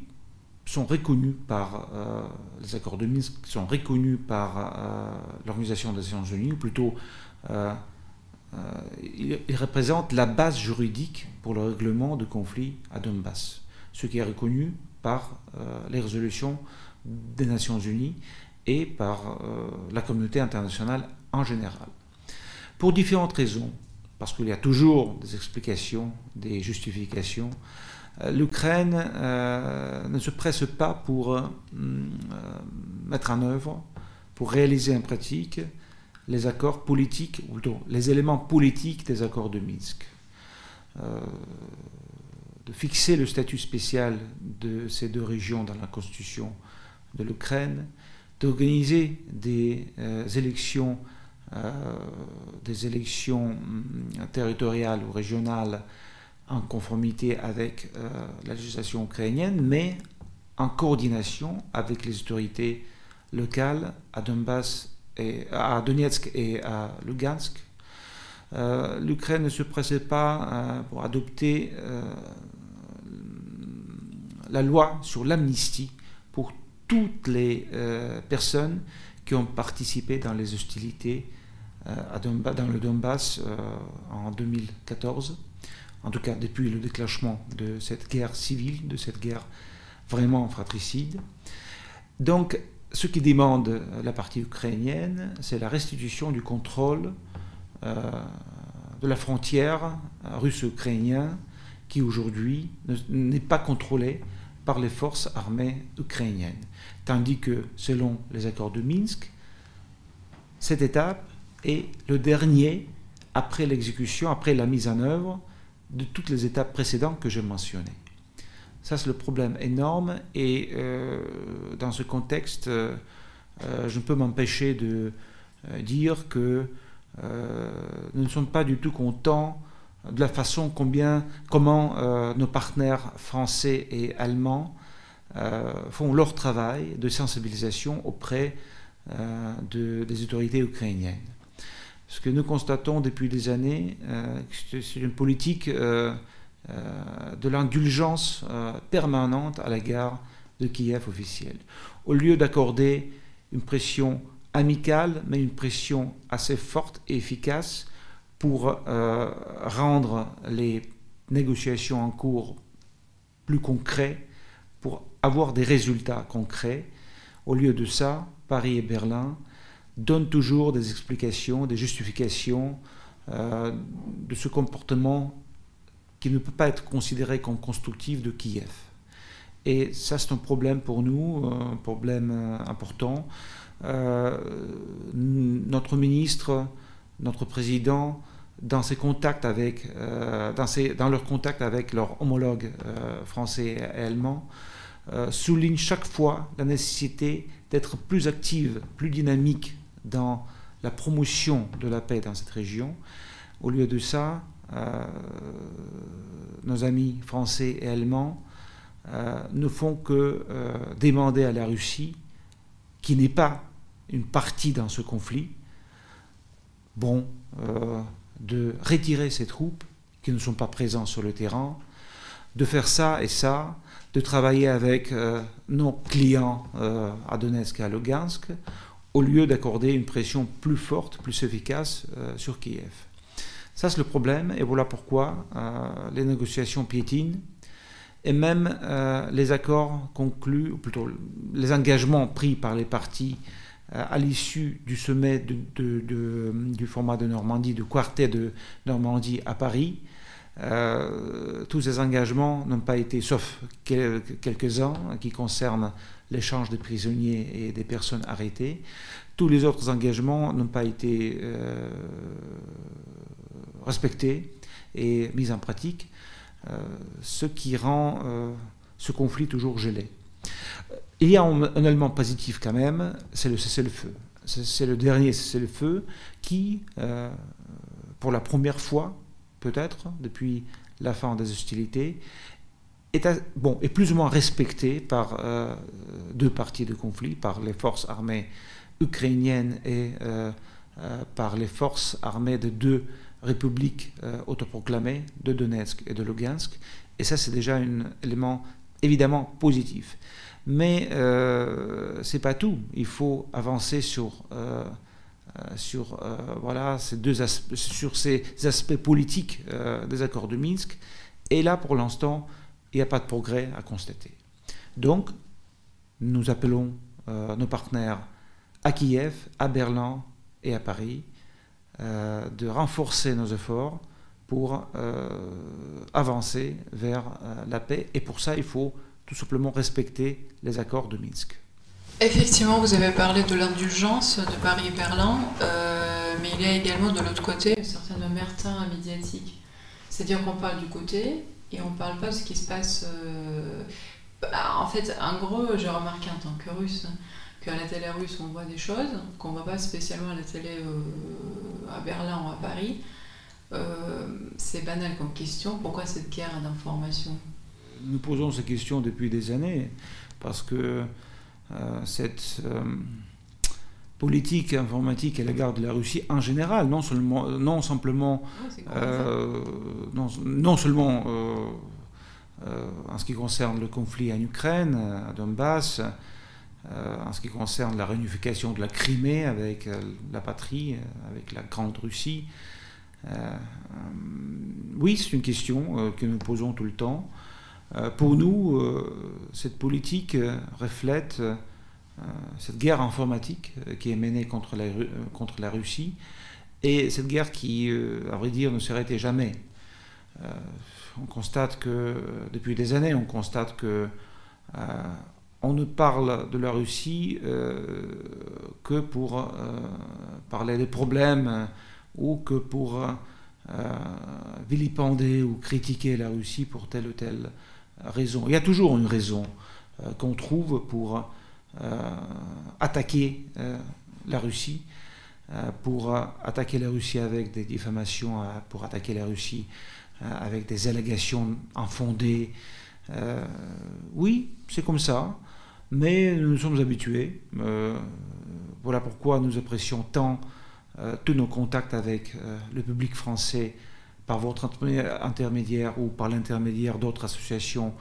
sont reconnus par euh, les accords de Minsk, sont reconnus par l'Organisation des Nations Unies, ou plutôt ils, représentent la base juridique pour le règlement de conflits à Donbass, ce qui est reconnu par les résolutions des Nations Unies et par la communauté internationale en général. Pour différentes raisons, parce qu'il y a toujours des explications, des justifications. Euh, L'Ukraine euh, ne se presse pas pour euh, mettre en œuvre, pour réaliser en pratique les éléments politiques des accords de Minsk. de fixer le statut spécial de ces deux régions dans la constitution de l'Ukraine, d'organiser des élections des élections hum, territoriales ou régionales en conformité avec la législation ukrainienne, mais en coordination avec les autorités locales à Donbass et à Donetsk et à Lugansk. Euh, L'Ukraine ne se pressait pas euh, pour adopter euh, la loi sur l'amnistie pour toutes les personnes qui ont participé dans les hostilités à dans le Donbass en 2014, en tout cas depuis le déclenchement de cette guerre civile, de cette guerre vraiment fratricide. Donc, ce qui demande la partie ukrainienne, c'est la restitution du contrôle euh, de la frontière russe-ukrainienne qui aujourd'hui n'est pas contrôlée par les forces armées ukrainiennes. Tandis que, selon les accords de Minsk, cette étape est le dernier après l'exécution, après la mise en œuvre de toutes les étapes précédentes que j'ai mentionnées. Ça, c'est le problème énorme. Et euh, dans ce contexte, euh, euh, je ne peux m'empêcher de dire que nous ne sommes pas du tout contents de la façon combien, comment nos partenaires français et allemands font leur travail de sensibilisation auprès des autorités ukrainiennes. Ce que nous constatons depuis des années, c'est une politique euh, de l'indulgence euh, permanente à l'égard de Kiev officiel. Au lieu d'accorder une pression amicale, mais une pression assez forte et efficace pour euh, rendre les négociations en cours plus concrètes, pour avoir des résultats concrets. Au lieu de ça, Paris et Berlin donnent toujours des explications, des justifications de ce comportement qui ne peut pas être considéré comme constructif de Kiev. Et ça, c'est un problème pour nous, un problème euh, important. Euh, notre ministre, notre président, dans ses contacts avec, euh, leurs contacts avec leurs homologues français et allemands, souligne chaque fois la nécessité d'être plus active, plus dynamique dans la promotion de la paix dans cette région. Au lieu de ça, euh, nos amis français et allemands euh, ne font que euh, demander à la Russie, qui n'est pas une partie dans ce conflit, bon, de retirer ses troupes qui ne sont pas présents sur le terrain, de faire ça et ça, de travailler avec nos clients à Donetsk et à Lugansk, au lieu d'accorder une pression plus forte, plus efficace sur Kiev. Ça, c'est le problème, et voilà pourquoi euh, les négociations piétinent, et même euh, les accords conclus, ou plutôt les engagements pris par les partis euh, à l'issue du sommet du format de Normandie, du quartet de Normandie à Paris, tous ces engagements n'ont pas été, sauf quelques-uns qui concernent l'échange des prisonniers et des personnes arrêtées, tous les autres engagements n'ont pas été respectée et mise en pratique, euh, ce qui rend euh, ce conflit toujours gelé. Il y a un, élément positif quand même, c'est le cessez-le-feu. C'est le dernier cessez-le-feu qui, euh, pour la première fois, peut-être, depuis la fin des hostilités, est, bon, est plus ou moins respecté par deux parties de conflit, par les forces armées ukrainiennes et par les forces armées de deux république euh, autoproclamée de Donetsk et de Lugansk. Et ça, c'est déjà un élément évidemment positif. Mais euh, c'est pas tout. Il faut avancer sur, euh, euh, sur, voilà, ces deux sur ces aspects politiques des accords de Minsk. Et là, pour l'instant, il n'y a pas de progrès à constater. Donc, nous appelons nos partenaires à Kiev, à Berlin et à Paris euh, de renforcer nos efforts pour euh, avancer vers euh, la paix. Et pour ça, il faut tout simplement respecter les accords de Minsk. Effectivement, vous avez parlé de l'indulgence de Paris et Berlin, mais il y a également de l'autre côté une certaine omerta médiatique. C'est-à-dire qu'on parle du côté et on parle pas de ce qui se passe. Bah, en fait, en gros, j'ai remarqué en tant que russe qu'à la télé russe on voit des choses qu'on voit pas spécialement à la télé à Berlin ou à Paris. c'est banal comme question. Pourquoi cette guerre d'information? Nous posons ces questions depuis des années parce que cette politique informatique à l'égard de la Russie en général, non, seulement, non simplement, euh, non, seulement euh, euh, en ce qui concerne le conflit en Ukraine, à Donbass, en ce qui concerne la réunification de la Crimée avec la patrie, avec la Grande Russie. oui, c'est une question que nous posons tout le temps. pour nous, cette politique reflète cette guerre informatique euh, qui est menée contre la, euh, contre la Russie, et cette guerre qui, à vrai dire, ne s'arrêtait jamais. on constate que, depuis des années, on constate que on ne parle de la Russie que pour parler des problèmes ou que pour vilipender ou critiquer la Russie pour telle ou telle raison. Il y a toujours une raison qu'on trouve pour euh, attaquer euh, la Russie, euh, pour attaquer la Russie avec des diffamations, pour attaquer la Russie avec des allégations infondées. oui, c'est comme ça, mais nous nous sommes habitués. voilà pourquoi nous apprécions tant tous nos contacts avec le public français par votre intermédiaire ou par l'intermédiaire d'autres associations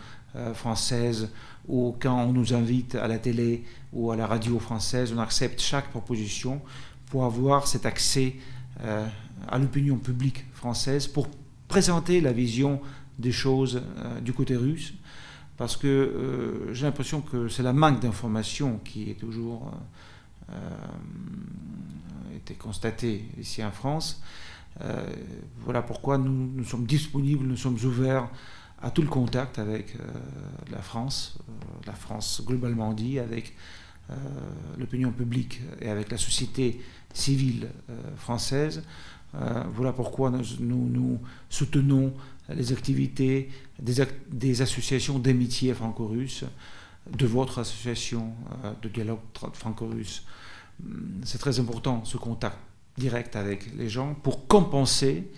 françaises ou quand on nous invite à la télé ou à la radio française, on accepte chaque proposition pour avoir cet accès euh, à l'opinion publique française, pour présenter la vision des choses euh, du côté russe, parce que euh, j'ai l'impression que c'est la manque d'information qui est toujours été constatée ici en France. voilà pourquoi nous, nous sommes disponibles, nous sommes ouverts à tout le contact avec euh, la France, euh, la France globalement dit, avec euh, l'opinion publique et avec la société civile française. voilà pourquoi nous, soutenons les activités des, des associations d'amitié franco-russe, de votre association de dialogue franco-russe. Hum, c'est très important ce contact direct avec les gens pour compenser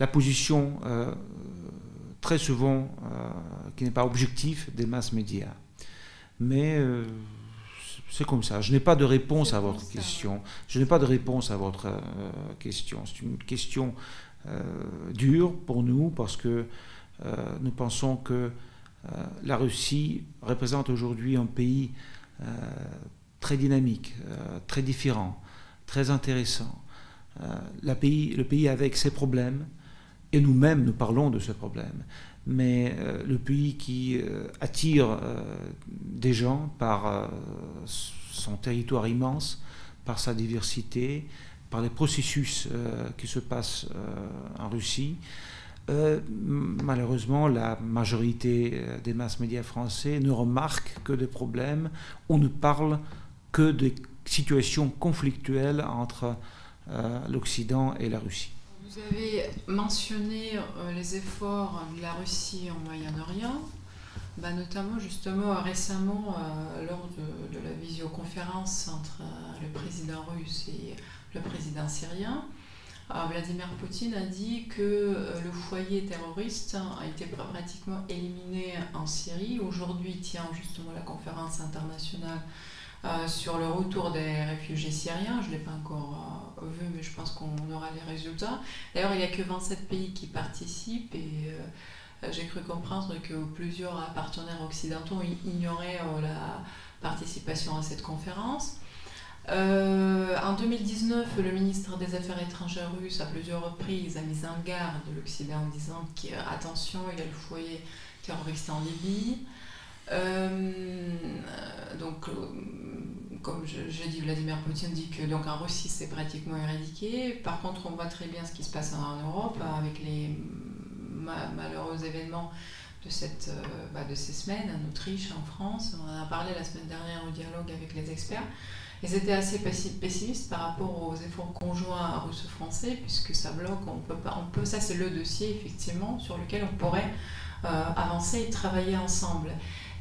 la position euh, très souvent euh, qui n'est pas objective des masses médias. Mais euh, c'est comme ça. Je n'ai pas de réponse à votre question. Je n'ai pas de réponse à votre question. C'est une question dure pour nous parce que nous pensons que la Russie représente aujourd'hui un pays très dynamique, très différent, très intéressant. pays, le pays avec ses problèmes, et nous-mêmes, nous parlons de ce problème. Mais euh, le pays qui euh, attire euh, des gens par son territoire immense, par sa diversité, par les processus qui se passent en Russie, malheureusement, la majorité des masses médias français ne remarquent que des problèmes, on ne parle que des situations conflictuelles entre l'Occident et la Russie. Vous avez mentionné euh, les efforts de la Russie en Moyen-Orient, bah, notamment justement récemment euh, lors de, la visioconférence entre euh, le président russe et le président syrien. Vladimir Poutine a dit que le foyer terroriste a été pratiquement éliminé en Syrie. Aujourd'hui, tient justement la conférence internationale euh, sur le retour des réfugiés syriens. Je ne l'ai pas encore euh, vu, mais je pense qu'on aura les résultats. D'ailleurs, il n'y a que 27 pays qui participent et euh, j'ai cru comprendre que plusieurs partenaires occidentaux ignoraient la participation à cette conférence. en 2019, le ministre des Affaires étrangères russe, à plusieurs reprises, a mis en garde l'Occident en disant attention, il y a le foyer terroriste en Libye. donc, comme je, dis, Vladimir Poutine dit que donc en Russie c'est pratiquement éradiqué. Par contre, on voit très bien ce qui se passe en Europe avec les malheureux événements de, cette, euh, bah, de ces semaines en Autriche, en France. On en a parlé la semaine dernière au dialogue avec les experts. Ils étaient assez pessimistes par rapport aux efforts conjoints russo-français, puisque ça bloque, on peut pas, on peut, ça c'est le dossier effectivement sur lequel on pourrait euh, avancer et travailler ensemble.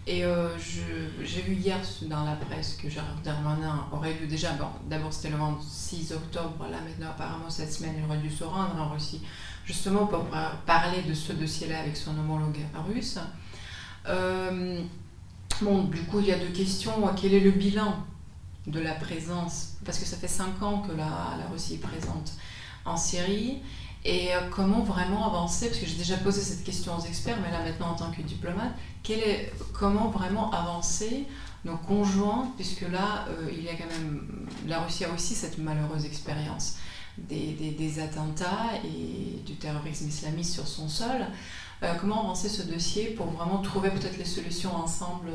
Et euh, j'ai vu hier dans la presse que Gérard Darmanin aurait dû déjà, bon, d'abord c'était le 26 octobre, là maintenant apparemment cette semaine il aurait dû se rendre en Russie, justement pour parler de ce dossier-là avec son homologue russe. Euh, bon, du coup il y a deux questions. Quel est le bilan de la présence? Parce que ça fait cinq ans que la, Russie est présente en Syrie. Et euh, comment vraiment avancer? Parce que j'ai déjà posé cette question aux experts, mais là maintenant en tant que diplomate, comment vraiment avancer nos conjoints, puisque là, euh, il y a quand même, la Russie a aussi cette malheureuse expérience des, des, attentats et du terrorisme islamiste sur son sol. Euh, comment avancer ce dossier pour vraiment trouver peut-être les solutions ensemble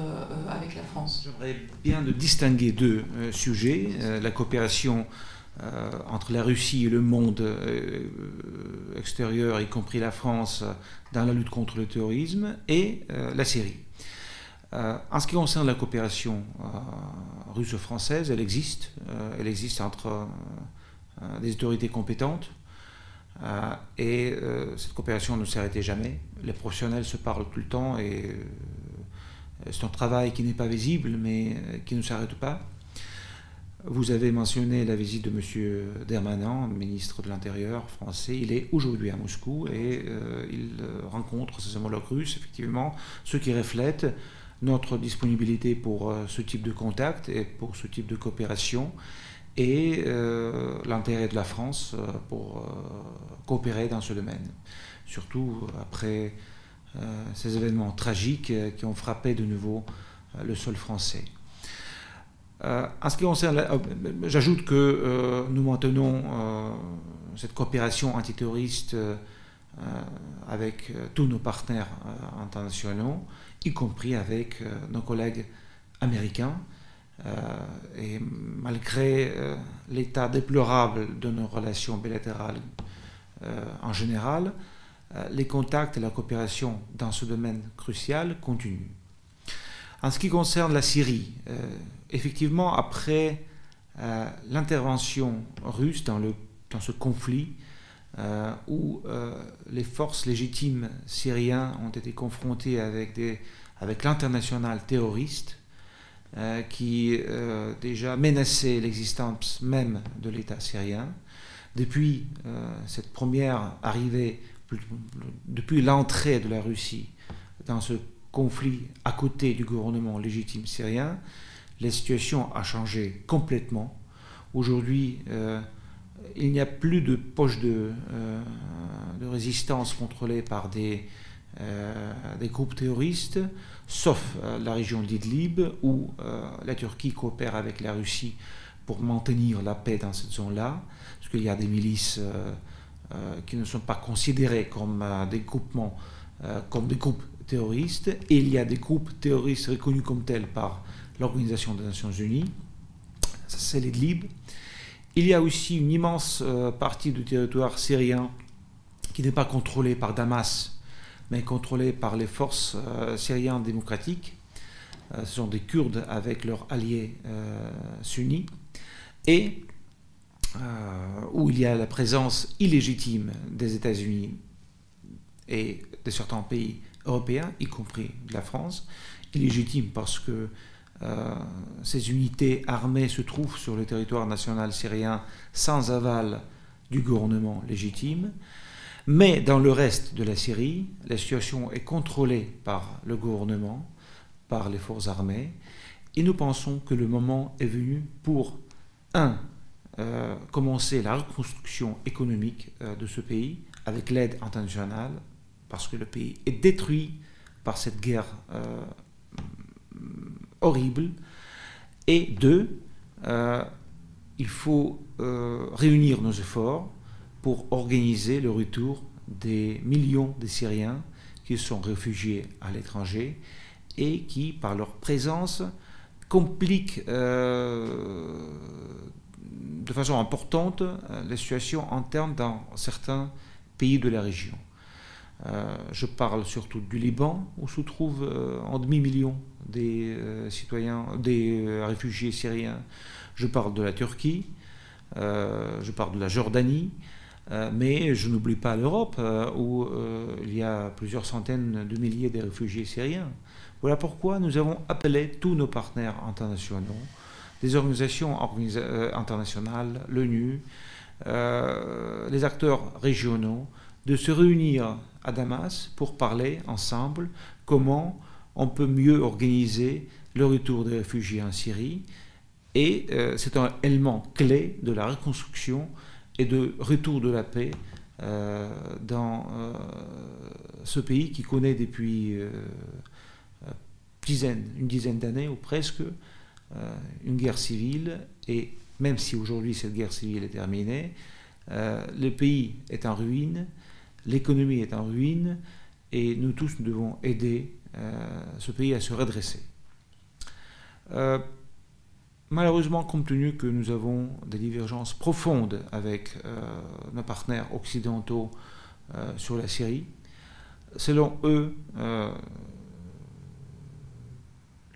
avec la France? J'aimerais bien de distinguer deux sujets, la coopération euh, entre la Russie et le monde euh, extérieur, y compris la France, dans la lutte contre le terrorisme, et euh, la Syrie. en ce qui concerne la coopération russo-française, elle existe. elle existe entre des autorités compétentes. et cette coopération ne s'arrêtait jamais. Les professionnels se parlent tout le temps et c'est un travail qui n'est pas visible mais qui ne s'arrête pas. Vous avez mentionné la visite de M. Dermanan, ministre de l'Intérieur français. Il est aujourd'hui à Moscou et euh, il euh, rencontre ses homologues russes, effectivement, ce qui reflète notre disponibilité pour euh, ce type de contact et pour ce type de coopération et l'intérêt de la France pour coopérer dans ce domaine. Surtout après ces événements tragiques qui ont frappé de nouveau le sol français. Euh, en ce qui concerne, euh, j'ajoute que euh, nous maintenons cette coopération antiterroriste avec tous nos partenaires internationaux, y compris avec nos collègues américains. et malgré l'état déplorable de nos relations bilatérales en général, les contacts et la coopération dans ce domaine crucial continuent. En ce qui concerne la Syrie, effectivement, après euh, l'intervention russe dans, ce conflit, euh, où euh, les forces légitimes syriennes ont été confrontées avec, avec l'international terroriste, qui déjà menaçait l'existence même de l'État syrien. Depuis cette première arrivée, depuis l'entrée de la Russie dans ce conflit à côté du gouvernement légitime syrien, la situation a changé complètement. Aujourd'hui, euh, il n'y a plus de poches de, euh, de résistance contrôlées par des, euh, des groupes terroristes, sauf la région d'Idlib, où la Turquie coopère avec la Russie pour maintenir la paix dans cette zone-là, parce qu'il y a des milices qui ne sont pas considérées comme des groupes terroristes, et il y a des groupes terroristes reconnus comme tels par l'Organisation des Nations Unies, c'est l'Idlib. Il y a aussi une immense euh, partie du territoire syrien qui n'est pas contrôlée par Damas, mais contrôlée par les forces euh, syriennes démocratiques. Euh, ce sont des Kurdes avec leurs alliés sunnis. Et où il y a la présence illégitime des États-Unis et de certains pays européens, y compris de la France, illégitime parce que ces unités armées se trouvent sur le territoire national syrien sans aval du gouvernement légitime. Mais dans le reste de la Syrie, la situation est contrôlée par le gouvernement, par les forces armées, et nous pensons que le moment est venu pour, un, euh, commencer la reconstruction économique euh, de ce pays avec l'aide internationale, parce que le pays est détruit par cette guerre horrible. Et deux, euh, il faut euh, réunir nos efforts pour organiser le retour des millions de Syriens qui sont réfugiés à l'étranger et qui, par leur présence, compliquent euh, de façon importante la situation interne dans certains pays de la région. Euh, je parle surtout du Liban, où se trouvent euh, en demi-million des euh, citoyens, des réfugiés syriens. Je parle de la Turquie, je parle de la Jordanie, mais je n'oublie pas l'Europe, où il y a plusieurs centaines de milliers de réfugiés syriens. Voilà pourquoi nous avons appelé tous nos partenaires internationaux, des organisations internationales, l'ONU, les acteurs régionaux, de se réunir à Damas pour parler ensemble comment on peut mieux organiser le retour des réfugiés en Syrie. Et euh, c'est un élément clé de la reconstruction et de retour de la paix euh, dans euh, ce pays qui connaît depuis une dizaine d'années ou presque une guerre civile. Et même si aujourd'hui cette guerre civile est terminée, le pays est en ruine, l'économie est en ruine, et nous tous nous devons aider ce pays à se redresser. Euh, malheureusement, compte tenu que nous avons des divergences profondes avec euh, nos partenaires occidentaux euh, sur la Syrie, selon eux,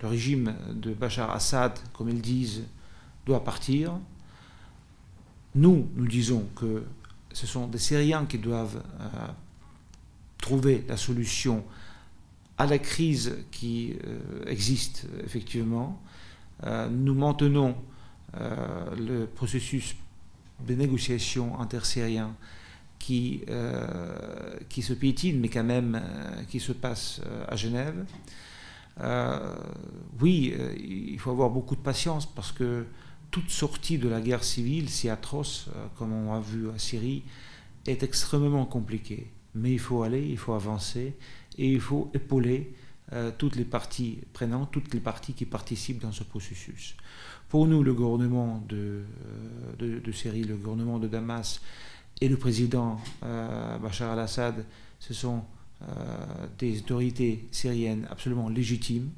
le régime de Bachar Assad, comme ils disent, doit partir. Nous, nous disons que ce sont des Syriens qui doivent trouver la solution à la crise qui euh, existe effectivement. Euh, nous maintenons euh, le processus de négociation intersyrien qui, qui se piétine, mais quand même qui se passe à Genève. oui, il faut avoir beaucoup de patience parce que toute sortie de la guerre civile, si atroce comme on a vu à Syrie, est extrêmement compliquée. Mais il faut aller, il faut avancer, et il faut épauler euh, toutes les parties prenantes, toutes les parties qui participent dans ce processus. Pour nous, le gouvernement de, euh, Syrie, le gouvernement de Damas et le président euh, Bachar al-Assad, ce sont des autorités syriennes absolument légitimes,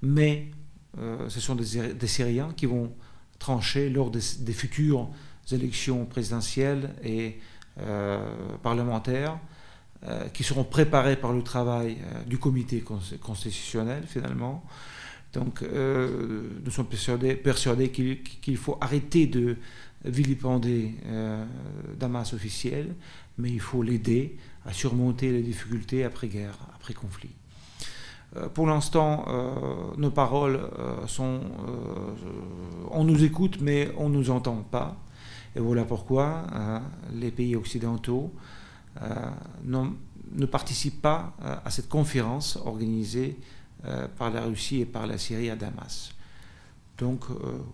mais ce sont des, Syriens qui vont trancher lors des, futures élections présidentielles et parlementaires euh, qui seront préparés par le travail euh, du comité constitutionnel finalement. Donc euh, nous sommes persuadés, persuadés qu'il faut arrêter de vilipender Damas officiel, mais il faut l'aider à surmonter les difficultés après-guerre, après-conflit. Pour l'instant, nos paroles sont... on nous écoute, mais on ne nous entend pas. Et voilà pourquoi les pays occidentaux euh, ne participent pas euh, à cette conférence organisée euh, par la Russie et par la Syrie à Damas. Donc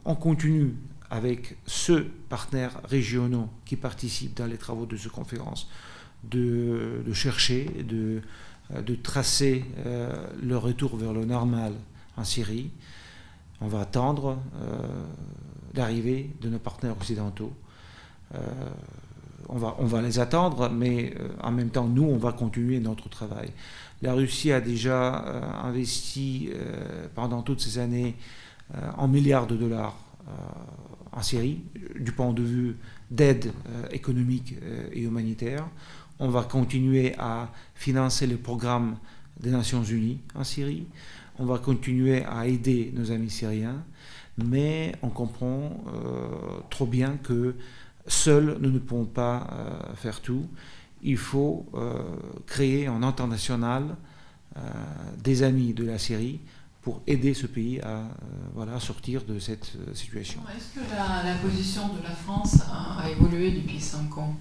on continue avec ceux partenaires régionaux qui participent dans les travaux de cette conférence de, chercher, de, de tracer le retour vers le normal en Syrie. On va attendre l'arrivée de nos partenaires occidentaux on va, les attendre, mais euh, en même temps, nous, on va continuer notre travail. La Russie a déjà euh, investi euh, pendant toutes ces années en milliards de dollars en Syrie, du point de vue d'aide économique et humanitaire. On va continuer à financer le programme des Nations Unies en Syrie. On va continuer à aider nos amis syriens, mais on comprend trop bien que Seuls, nous ne pouvons pas euh, faire tout. Il faut euh, créer en international euh, des amis de la Syrie pour aider ce pays à sortir de cette situation. Est-ce que la, position de la France a, évolué depuis cinq ans?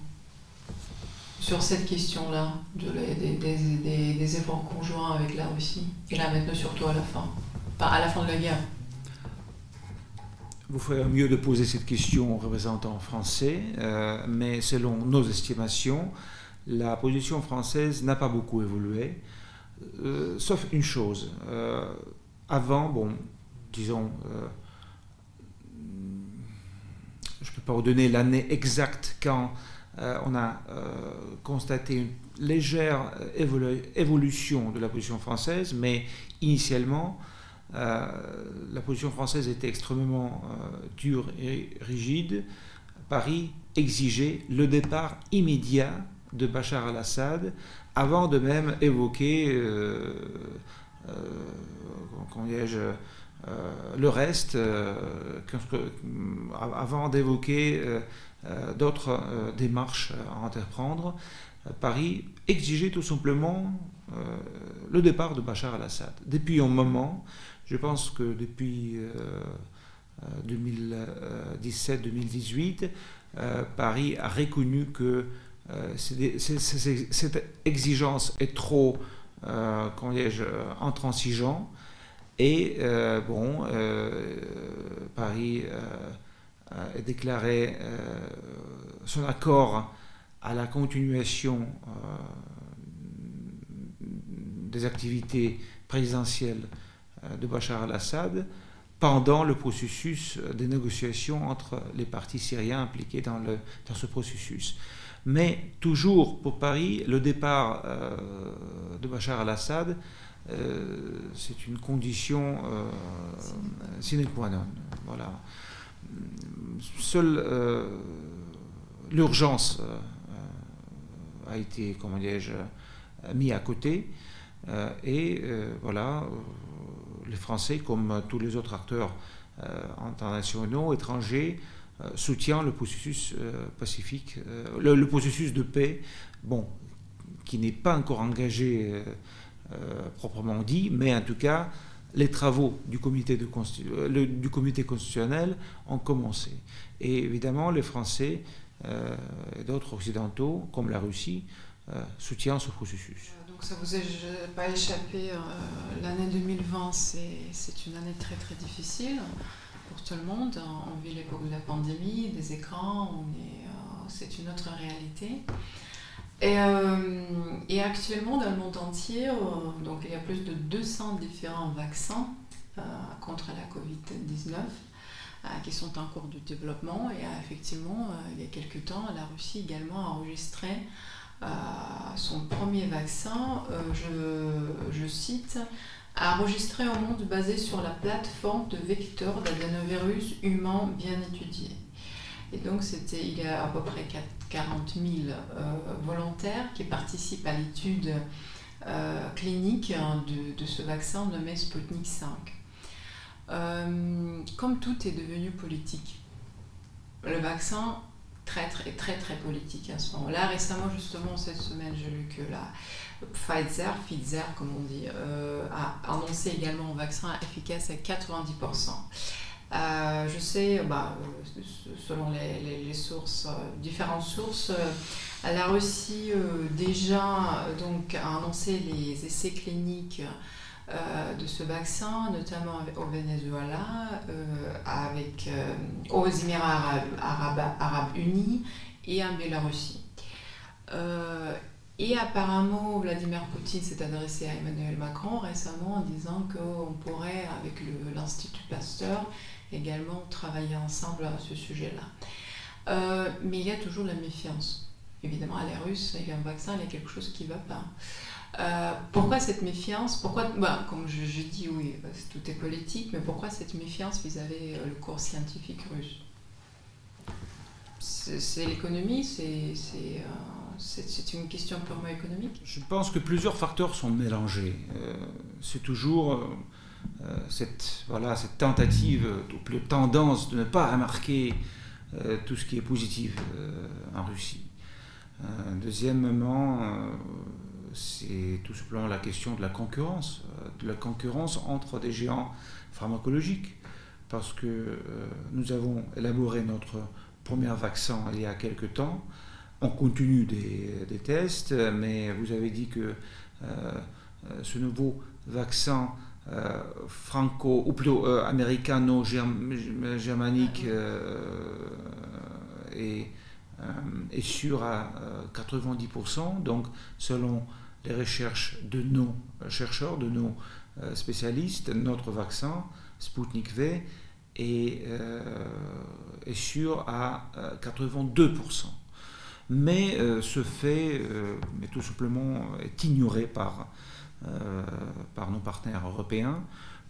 Sur cette question-là, des, efforts conjoints avec la Russie, et là maintenant surtout à la fin, à la fin de la guerre vous ferez mieux de poser cette question aux représentants français, euh, mais selon nos estimations, la position française n'a pas beaucoup évolué, euh, sauf une chose. Euh, avant, bon, disons, je ne peux pas vous donner l'année exacte quand on a constaté une légère évolution de la position française, mais initialement, euh, la position française était extrêmement euh, dure et rigide. Paris exigeait le départ immédiat de Bachar al-Assad avant de même évoquer euh, le reste, avant d'évoquer d'autres démarches à entreprendre, Paris exigeait tout simplement le départ de Bachar al-Assad. Depuis un moment, je pense que depuis 2017-2018, Paris a reconnu que cette exigence est trop, euh, comment intransigeant. Et euh, bon, euh, Paris a déclaré son accord à la continuation des activités présidentielles de Bachar al-Assad pendant le processus des négociations entre les partis syriens impliqués dans, le, dans ce processus. Mais toujours pour Paris, le départ euh, de Bachar al-Assad, euh, c'est une condition euh, sine qua non. Voilà. Seule l'urgence a été, comment dirais-je, mis à côté. et voilà, les Français, comme tous les autres acteurs internationaux, étrangers, euh, soutient le processus euh, pacifique, euh, le, processus de paix, bon, qui n'est pas encore engagé proprement dit, mais en tout cas, les travaux du comité, de du comité constitutionnel ont commencé. Et évidemment, les Français et d'autres occidentaux, comme la Russie, soutiennent ce processus. Donc ça vous est pas échappé, l'année 2020, c'est une année très très difficile pour tout le monde. On vit l'époque de la pandémie, des écrans, euh, c'est une autre réalité. Et, euh, et, actuellement, dans le monde entier, euh, donc il y a plus de 200 différents vaccins contre la Covid-19 qui sont en cours de développement. Et effectivement, il y a quelques temps, la Russie également a enregistré son premier vaccin, je, cite, a enregistré un monde basé sur la plateforme de vecteurs d'adénovirus humains bien étudiés. Et donc, c'était, il y a à peu près 40 000 euh, volontaires qui participent à l'étude euh, clinique hein, de, ce vaccin nommé Sputnik 5. Euh, comme tout est devenu politique, le vaccin très, très, très, politique à ce moment-là. Récemment, justement, cette semaine, j'ai lu que la, Pfizer, Pfizer comme on dit, a annoncé également un vaccin efficace à 90%. Euh, je sais, bah, euh, selon les, sources, différentes sources, la Russie déjà donc, a annoncé les essais cliniques de ce vaccin, notamment au Venezuela, avec, aux Émirats arabes, arabes, unis et en Biélorussie. Et apparemment, Vladimir Poutine s'est adressé à Emmanuel Macron récemment en disant qu'on pourrait, avec l'Institut Pasteur, également travailler ensemble à ce sujet-là. Euh, mais il y a toujours la méfiance. Évidemment, à les Russes, il y a un vaccin, il y a quelque chose qui ne va pas. Euh, pourquoi cette méfiance? Pourquoi, bah, comme je, dis, oui, tout est politique, mais pourquoi cette méfiance vis-à-vis euh, le cours scientifique russe? C'est l'économie, c'est c'est une question purement économique? Je pense que plusieurs facteurs sont mélangés. C'est toujours cette, voilà, cette tentative, ou plus tendance de ne pas remarquer tout ce qui est positif en Russie. deuxièmement, c'est tout simplement la question de la concurrence, de la concurrence entre des géants pharmacologiques. Parce que nous avons élaboré notre premier vaccin il y a quelque temps on continue des, tests, mais vous avez dit que euh, ce nouveau vaccin euh, franco, ou plutôt euh, américano-germanique est, est, sûr à 90%. Donc, selon les recherches de nos chercheurs, de nos spécialistes, notre vaccin, Sputnik V, est, sûr à 82% mais euh, ce fait euh, est tout simplement est ignoré par, euh, par nos partenaires européens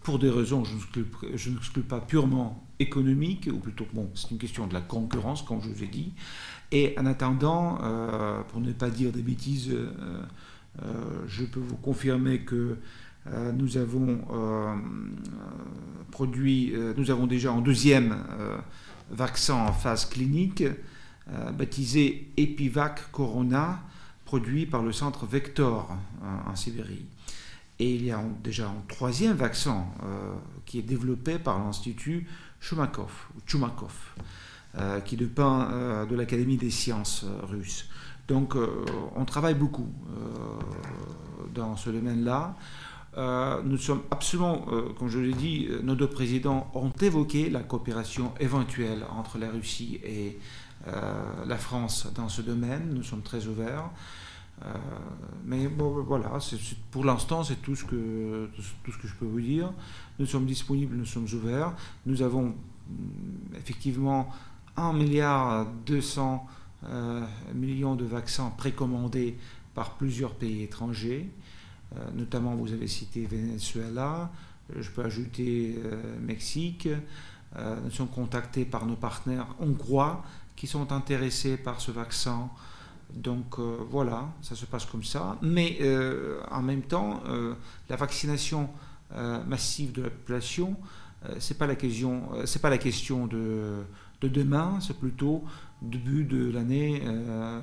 pour des raisons, je n'exclus pas purement économiques, ou plutôt, bon, c'est une question de la concurrence, comme je vous ai dit. Et en attendant, pour ne pas dire des bêtises, je peux vous confirmer que nous avons produit, nous avons déjà un deuxième vaccin en phase clinique, baptisé Epivac Corona, produit par le centre Vector en Sibérie. Et il y a déjà un troisième vaccin qui est développé par l'Institut Chumakov, Chumakov qui dépend de l'Académie des sciences russes. Donc on travaille beaucoup dans ce domaine-là. Euh, nous sommes absolument, euh, comme je l'ai dit, euh, nos deux présidents ont évoqué la coopération éventuelle entre la Russie et la France dans ce domaine. Nous sommes très ouverts. Mais bon, voilà, pour l'instant, c'est tout, ce que, tout ce que je peux vous dire. Nous sommes disponibles, nous sommes ouverts. Nous avons mm, effectivement 1 milliard 200 millions de vaccins précommandés par plusieurs pays étrangers. Euh, notamment, vous avez cité Venezuela, euh, je peux ajouter euh, Mexique. nous sommes contactés par nos partenaires hongrois qui sont intéressés par ce vaccin. Donc voilà, ça se passe comme ça. Mais en même temps, la vaccination massive de la population, c'est pas la question, c'est pas la question de, de demain, c'est plutôt début de l'année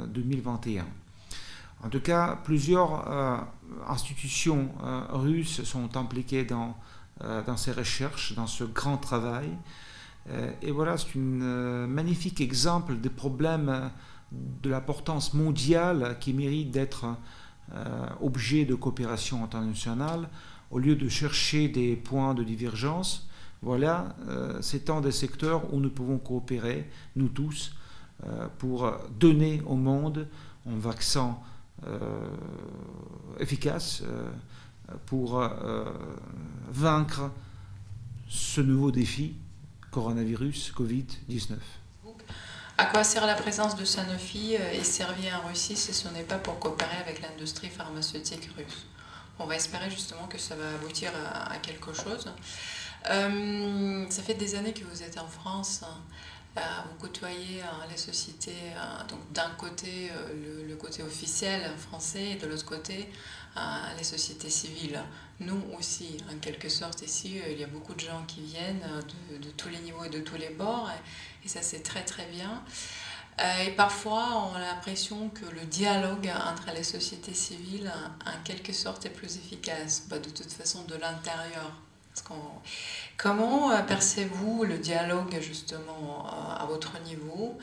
2021. En tout cas, plusieurs euh, institutions euh, russes sont impliquées dans, euh, dans ces recherches, dans ce grand travail. et voilà, c'est un magnifique exemple des problèmes de l'importance mondiale qui mérite d'être objet de coopération internationale au lieu de chercher des points de divergence. Voilà, c'est un des secteurs où nous pouvons coopérer, nous tous, pour donner au monde un vaccin euh, efficace euh, pour euh, vaincre ce nouveau défi, coronavirus, Covid-19. À quoi sert la présence de Sanofi et Servier en Russie si ce n'est pas pour coopérer avec l'industrie pharmaceutique russe? On va espérer justement que ça va aboutir à, quelque chose. ça fait des années que vous êtes en France. Hein vous côtoyez euh, les sociétés, euh, donc d'un côté euh, le, côté officiel français et de l'autre côté les sociétés civiles. Nous aussi, en quelque sorte, ici, il y a beaucoup de gens qui viennent de, tous les niveaux et de tous les bords, et, ça c'est très très bien. Et parfois, on a l'impression que le dialogue entre les sociétés civiles, en quelque sorte, est plus efficace, bah, de toute façon de l'intérieur. Comment percevez-vous le dialogue justement à votre niveau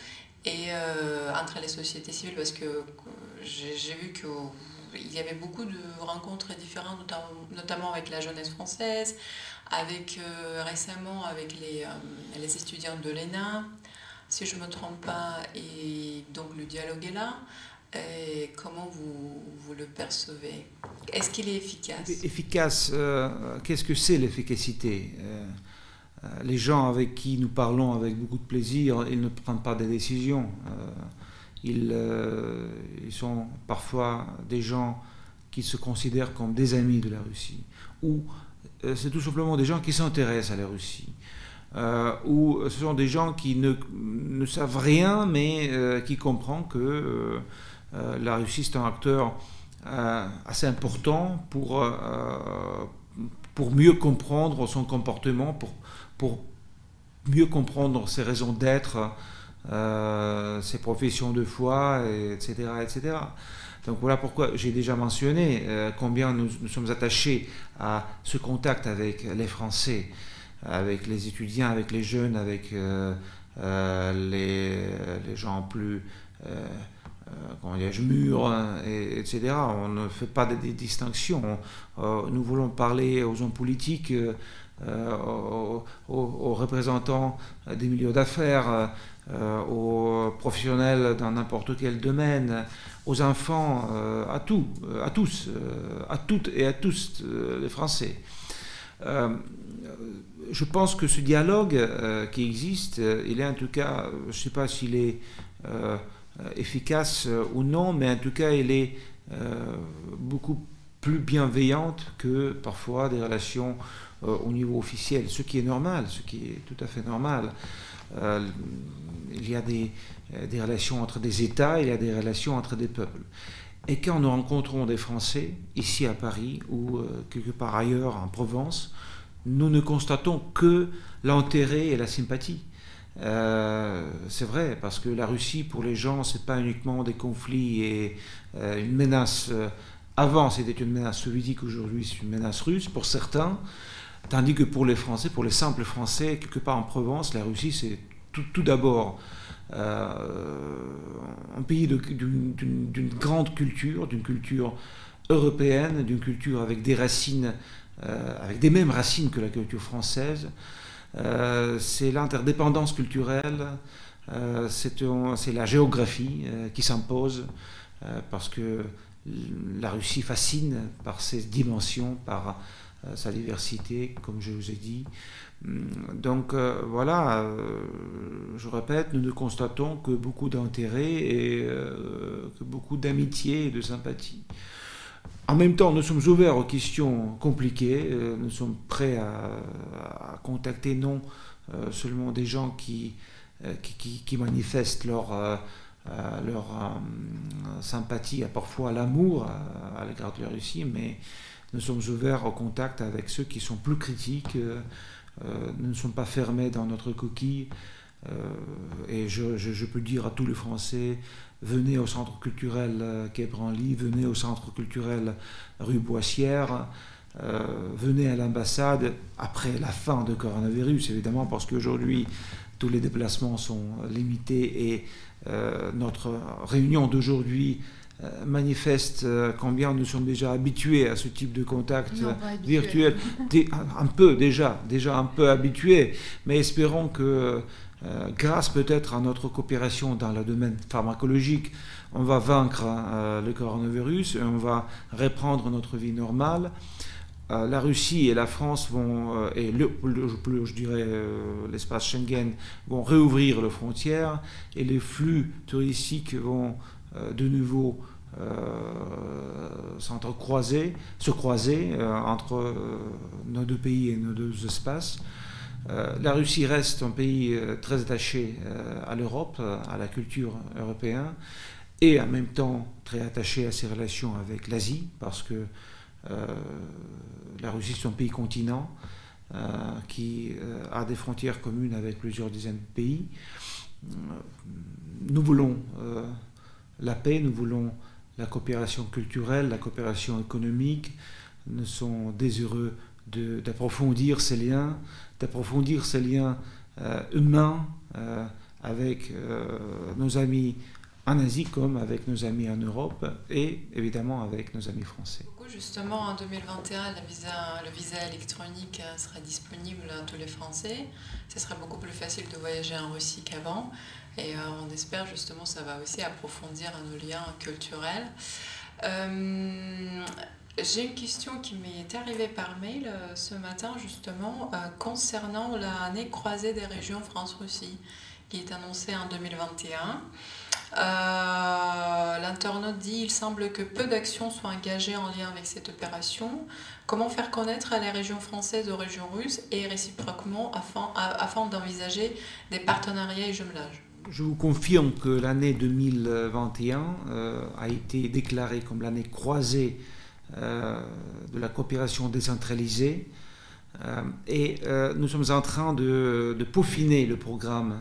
et euh, entre les sociétés civiles? Parce que j'ai vu qu'il y avait beaucoup de rencontres différentes, notamment avec la jeunesse française, avec euh, récemment avec les, euh, les étudiants de l'ENA, si je ne me trompe pas, et donc le dialogue est là. Comment vous, vous, le percevez? Est-ce qu'il est efficace? Efficace, euh, qu'est-ce que c'est l'efficacité? Euh, Les gens avec qui nous parlons avec beaucoup de plaisir, ils ne prennent pas des décisions. Ils, ils, sont parfois des gens qui se considèrent comme des amis de la Russie. Ou c'est tout simplement des gens qui s'intéressent à la Russie. ou ce sont des gens qui ne, savent rien, mais qui comprennent que euh, la Russie, c'est un acteur euh, assez important pour, euh, pour mieux comprendre son comportement, pour, pour mieux comprendre ses raisons d'être, ses professions de foi, etc., etc. Donc voilà pourquoi j'ai déjà mentionné combien nous, sommes attachés à ce contact avec les Français, avec les étudiants, avec les jeunes, avec les, les, gens plus euh, comment dirais-je, hein, et, etc. On ne fait pas des, distinctions. Euh, nous voulons parler aux hommes politiques, euh, aux, représentants des milieux d'affaires, aux professionnels dans n'importe quel domaine, aux enfants, à tout, à tous, à toutes et à tous les Français. je pense que ce dialogue qui existe, il est en tout cas, je ne sais pas s'il est euh, efficace euh, ou non, mais en tout cas, elle est euh, beaucoup plus bienveillante que parfois des relations au niveau officiel, ce qui est normal, ce qui est tout à fait normal. Il y a des, des, relations entre des États, il y a des relations entre des peuples. Et quand nous rencontrons des Français, ici à Paris ou quelque part ailleurs en Provence, nous ne constatons que l'intérêt et la sympathie. Euh, c'est vrai, parce que la Russie, pour les gens, c'est pas uniquement des conflits et euh, une menace. Euh, avant, c'était une menace soviétique, aujourd'hui, c'est une menace russe pour certains. Tandis que pour les Français, pour les simples Français, quelque part en Provence, la Russie, c'est tout, d'abord un pays d'une grande culture, d'une culture européenne, d'une culture avec des racines, avec des mêmes racines que la culture française. Euh, c'est l'interdépendance culturelle, euh, c'est la géographie euh, qui s'impose, parce que la Russie fascine par ses dimensions, par sa diversité, comme je vous ai dit. Hum, donc voilà, je répète, nous ne constatons que beaucoup d'intérêt et que beaucoup d'amitié et de sympathie. En même temps, nous sommes ouverts aux questions compliquées. Euh, nous sommes prêts à, contacter non euh, seulement des gens qui, euh, manifestent leur, sympathie, et parfois l'amour à, l'égard de la Russie, mais nous sommes ouverts au contact avec ceux qui sont plus critiques. nous ne sommes pas fermés dans notre coquille. et je, peux dire à tous les Français, venez au centre culturel euh, Quai Branly, venez au centre culturel rue Boissière, euh, venez à l'ambassade après la fin de coronavirus, évidemment, parce qu'aujourd'hui, tous les déplacements sont limités et euh, notre réunion d'aujourd'hui manifeste combien nous sommes déjà habitués à ce type de contact virtuel. Un peu déjà, déjà un peu habitués, mais espérons que euh, grâce peut-être à notre coopération dans le domaine pharmacologique, on va vaincre euh, le coronavirus et on va reprendre notre vie normale. Euh, la Russie et la France vont, et le, je dirais l'espace Schengen, vont réouvrir les frontières et les flux touristiques vont de nouveau s'entrecroiser, se croiser entre nos deux pays et nos deux espaces. Euh, la Russie reste un pays euh, très attaché euh, à l'Europe, à la culture européenne, et en même temps très attaché à ses relations avec l'Asie, parce que la Russie est un pays continent qui a des frontières communes avec plusieurs dizaines de pays. Nous voulons la paix, nous voulons la coopération culturelle, la coopération économique. Nous sommes désireux d'approfondir ces liens, d'approfondir ces liens euh, humains euh, avec euh, nos amis en Asie comme avec nos amis en Europe et évidemment avec nos amis français. Justement, en 2021, le visa, le visa électronique sera disponible à tous les Français? Ce sera beaucoup plus facile de voyager en Russie qu'avant. Et on espère justement ça va aussi approfondir nos liens culturels. J'ai une question qui m'est arrivée par mail euh, ce matin justement euh, concernant l'année croisée des régions France-Russie qui est annoncée en 2021. Euh, L'internaute dit il semble que peu d'actions soient engagées en lien avec cette opération. Comment faire connaître les régions françaises aux régions russes et réciproquement afin, afin d'envisager des partenariats et jumelages? Je vous confirme que l'année 2021 a été déclarée comme l'année croisée euh, de la coopération décentralisée. Euh, et euh, nous sommes en train de, peaufiner le programme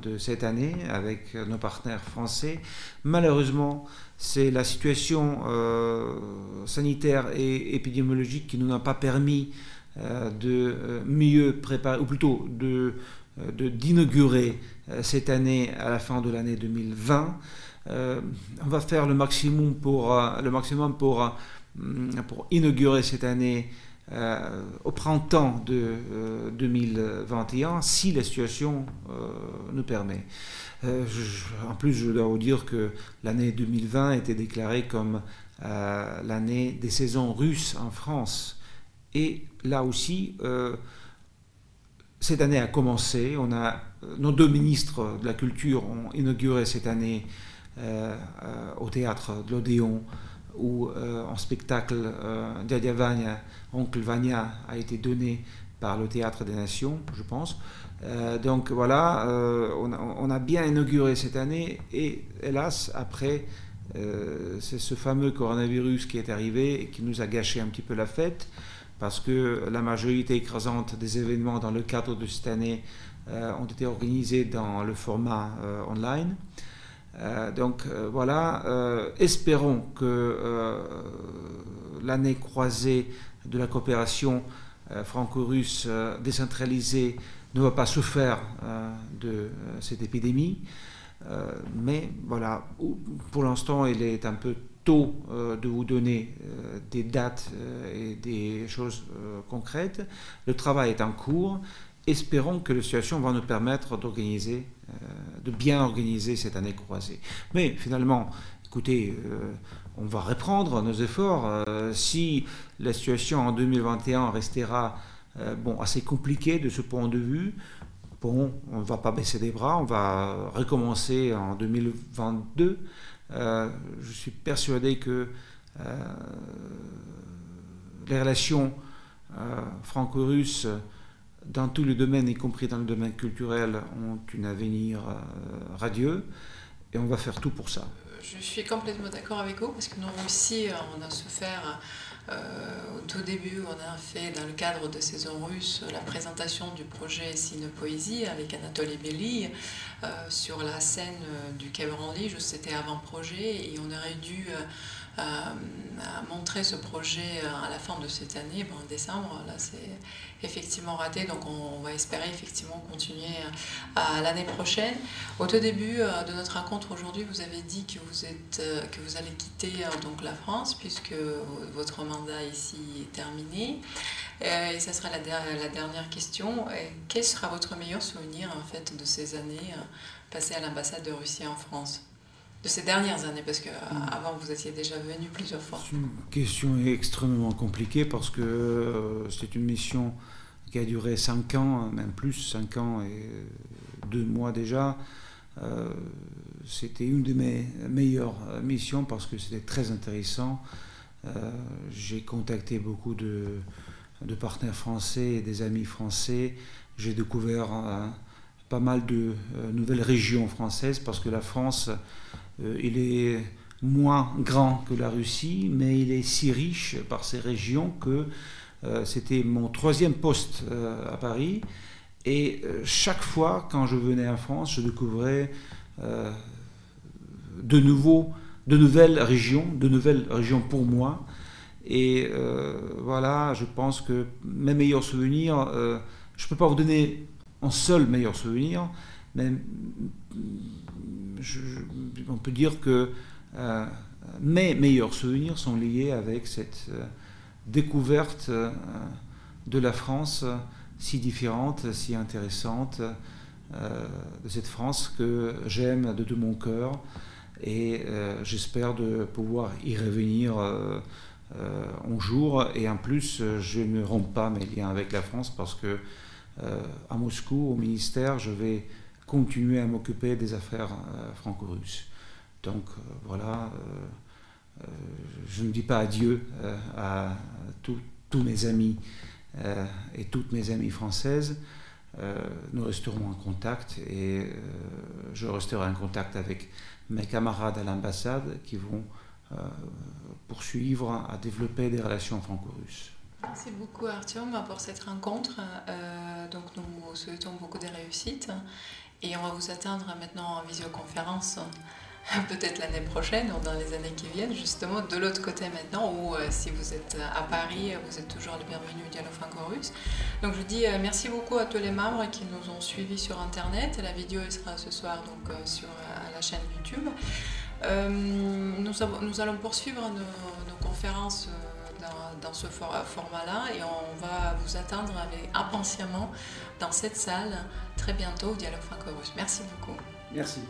de cette année avec nos partenaires français. Malheureusement, c'est la situation sanitaire et épidémiologique qui nous a pas permis de mieux préparer, ou plutôt de d'inaugurer cette année à la fin de l'année 2020. on va faire le maximum pour, le maximum Mm, pour inaugurer cette année euh, au printemps de 2021, euh, si la situation euh, nous permet. en plus, je dois vous dire que l'année 2020 était déclarée comme l'année des saisons russes en France. Et là aussi, cette année a commencé. On a, nos deux ministres de la Culture ont inauguré cette année au théâtre de l'Odéon où euh, un spectacle euh, Djadia Vanya, Oncle Vanya a été donné par le Théâtre des Nations, je pense. Euh, donc voilà, on a, bien inauguré cette année et hélas, après, c'est ce fameux coronavirus qui est arrivé et qui nous a gâché un petit peu la fête parce que la majorité écrasante des événements dans le cadre de cette année ont été organisés dans le format online. donc voilà, espérons que l'année croisée de la coopération franco-russe décentralisée ne va pas souffrir de cette épidémie. Euh, mais voilà, pour l'instant, il est un peu tôt euh, de vous donner euh, des dates et des choses concrètes. Le travail est en cours. Espérons que la situation va nous permettre d'organiser, de bien organiser cette année croisée. Mais finalement, écoutez, on va reprendre nos efforts. si la situation en 2021 restera bon, assez compliquée de ce point de vue, bon, on ne va pas baisser les bras, on va recommencer en 2022. Euh, je suis persuadé que euh, les relations euh, franco-russes dans tous les domaines, y compris dans le domaine culturel, ont un avenir radieux et on va faire tout pour ça. Je suis complètement d'accord avec vous parce que nous aussi, on a souffert euh, au tout début, on a fait, dans le cadre de Saison Russe, la présentation du projet Sine Poésie avec Anatoly Belli euh, sur la scène euh, du Quai C'était avant-projet et on aurait dû montrer ce projet à la fin de cette année, en décembre. Là, c'est effectivement raté, donc on, va espérer effectivement continuer à, l'année prochaine. Au tout début de notre rencontre aujourd'hui, vous avez dit que vous, êtes, que vous allez quitter donc, la France puisque votre mandat ici est terminé. Euh, et ça sera la, la dernière question. Quel sera votre meilleur souvenir en fait de ces années euh, passées à l'ambassade de Russie en France? De ces dernières années, parce qu'avant mm. vous étiez déjà venu plusieurs fois. C'est une question extrêmement compliquée parce que euh, c'est une mission qui a duré 5 ans, même plus, 5 ans et 2 mois déjà. c'était une de mes meilleures missions parce que c'était très intéressant. Euh, j'ai contacté beaucoup de, partenaires français et des amis français. J'ai découvert euh, pas mal de euh, nouvelles régions françaises parce que la France, il est moins grand que la Russie, mais il est si riche par ses régions que c'était mon troisième poste à Paris. Et chaque fois, quand je venais en France, je découvrais de nouveaux de nouvelles régions, de nouvelles régions pour moi. Et euh, voilà, je pense que mes meilleurs souvenirs, euh, je ne peux pas vous donner un seul meilleur souvenir, mais on peut dire que euh, mes meilleurs souvenirs sont liés avec cette découverte de la France si différente, si intéressante, de cette France que j'aime de tout mon cœur et euh, j'espère de pouvoir y revenir euh, euh, un jour. Et en plus, je ne romps pas mes liens avec la France parce que à Moscou, au ministère, je vais continuer à m'occuper des affaires franco-russes. Donc voilà, je ne dis pas adieu à tous mes amis et toutes mes amies françaises. nous resterons en contact et je resterai en contact avec mes camarades à l'ambassade qui vont euh, poursuivre à développer des relations franco-russes. Merci beaucoup Arthur pour cette rencontre. Euh, donc nous vous souhaitons beaucoup de réussites et on va vous attendre maintenant en visioconférence peut-être l'année prochaine ou dans les années qui viennent, justement de l'autre côté maintenant, ou euh, si vous êtes à Paris, vous êtes toujours le bienvenu au dialogue franco-russe. Donc je dis merci beaucoup à tous les membres qui nous ont suivis sur Internet. La vidéo sera ce soir donc sur la chaîne YouTube. Euh, nous, allons poursuivre nos, conférences dans, ce format-là et on va vous attendre avec, impatiemment dans cette salle très bientôt au Dialogue franco-russe. Merci beaucoup. Merci.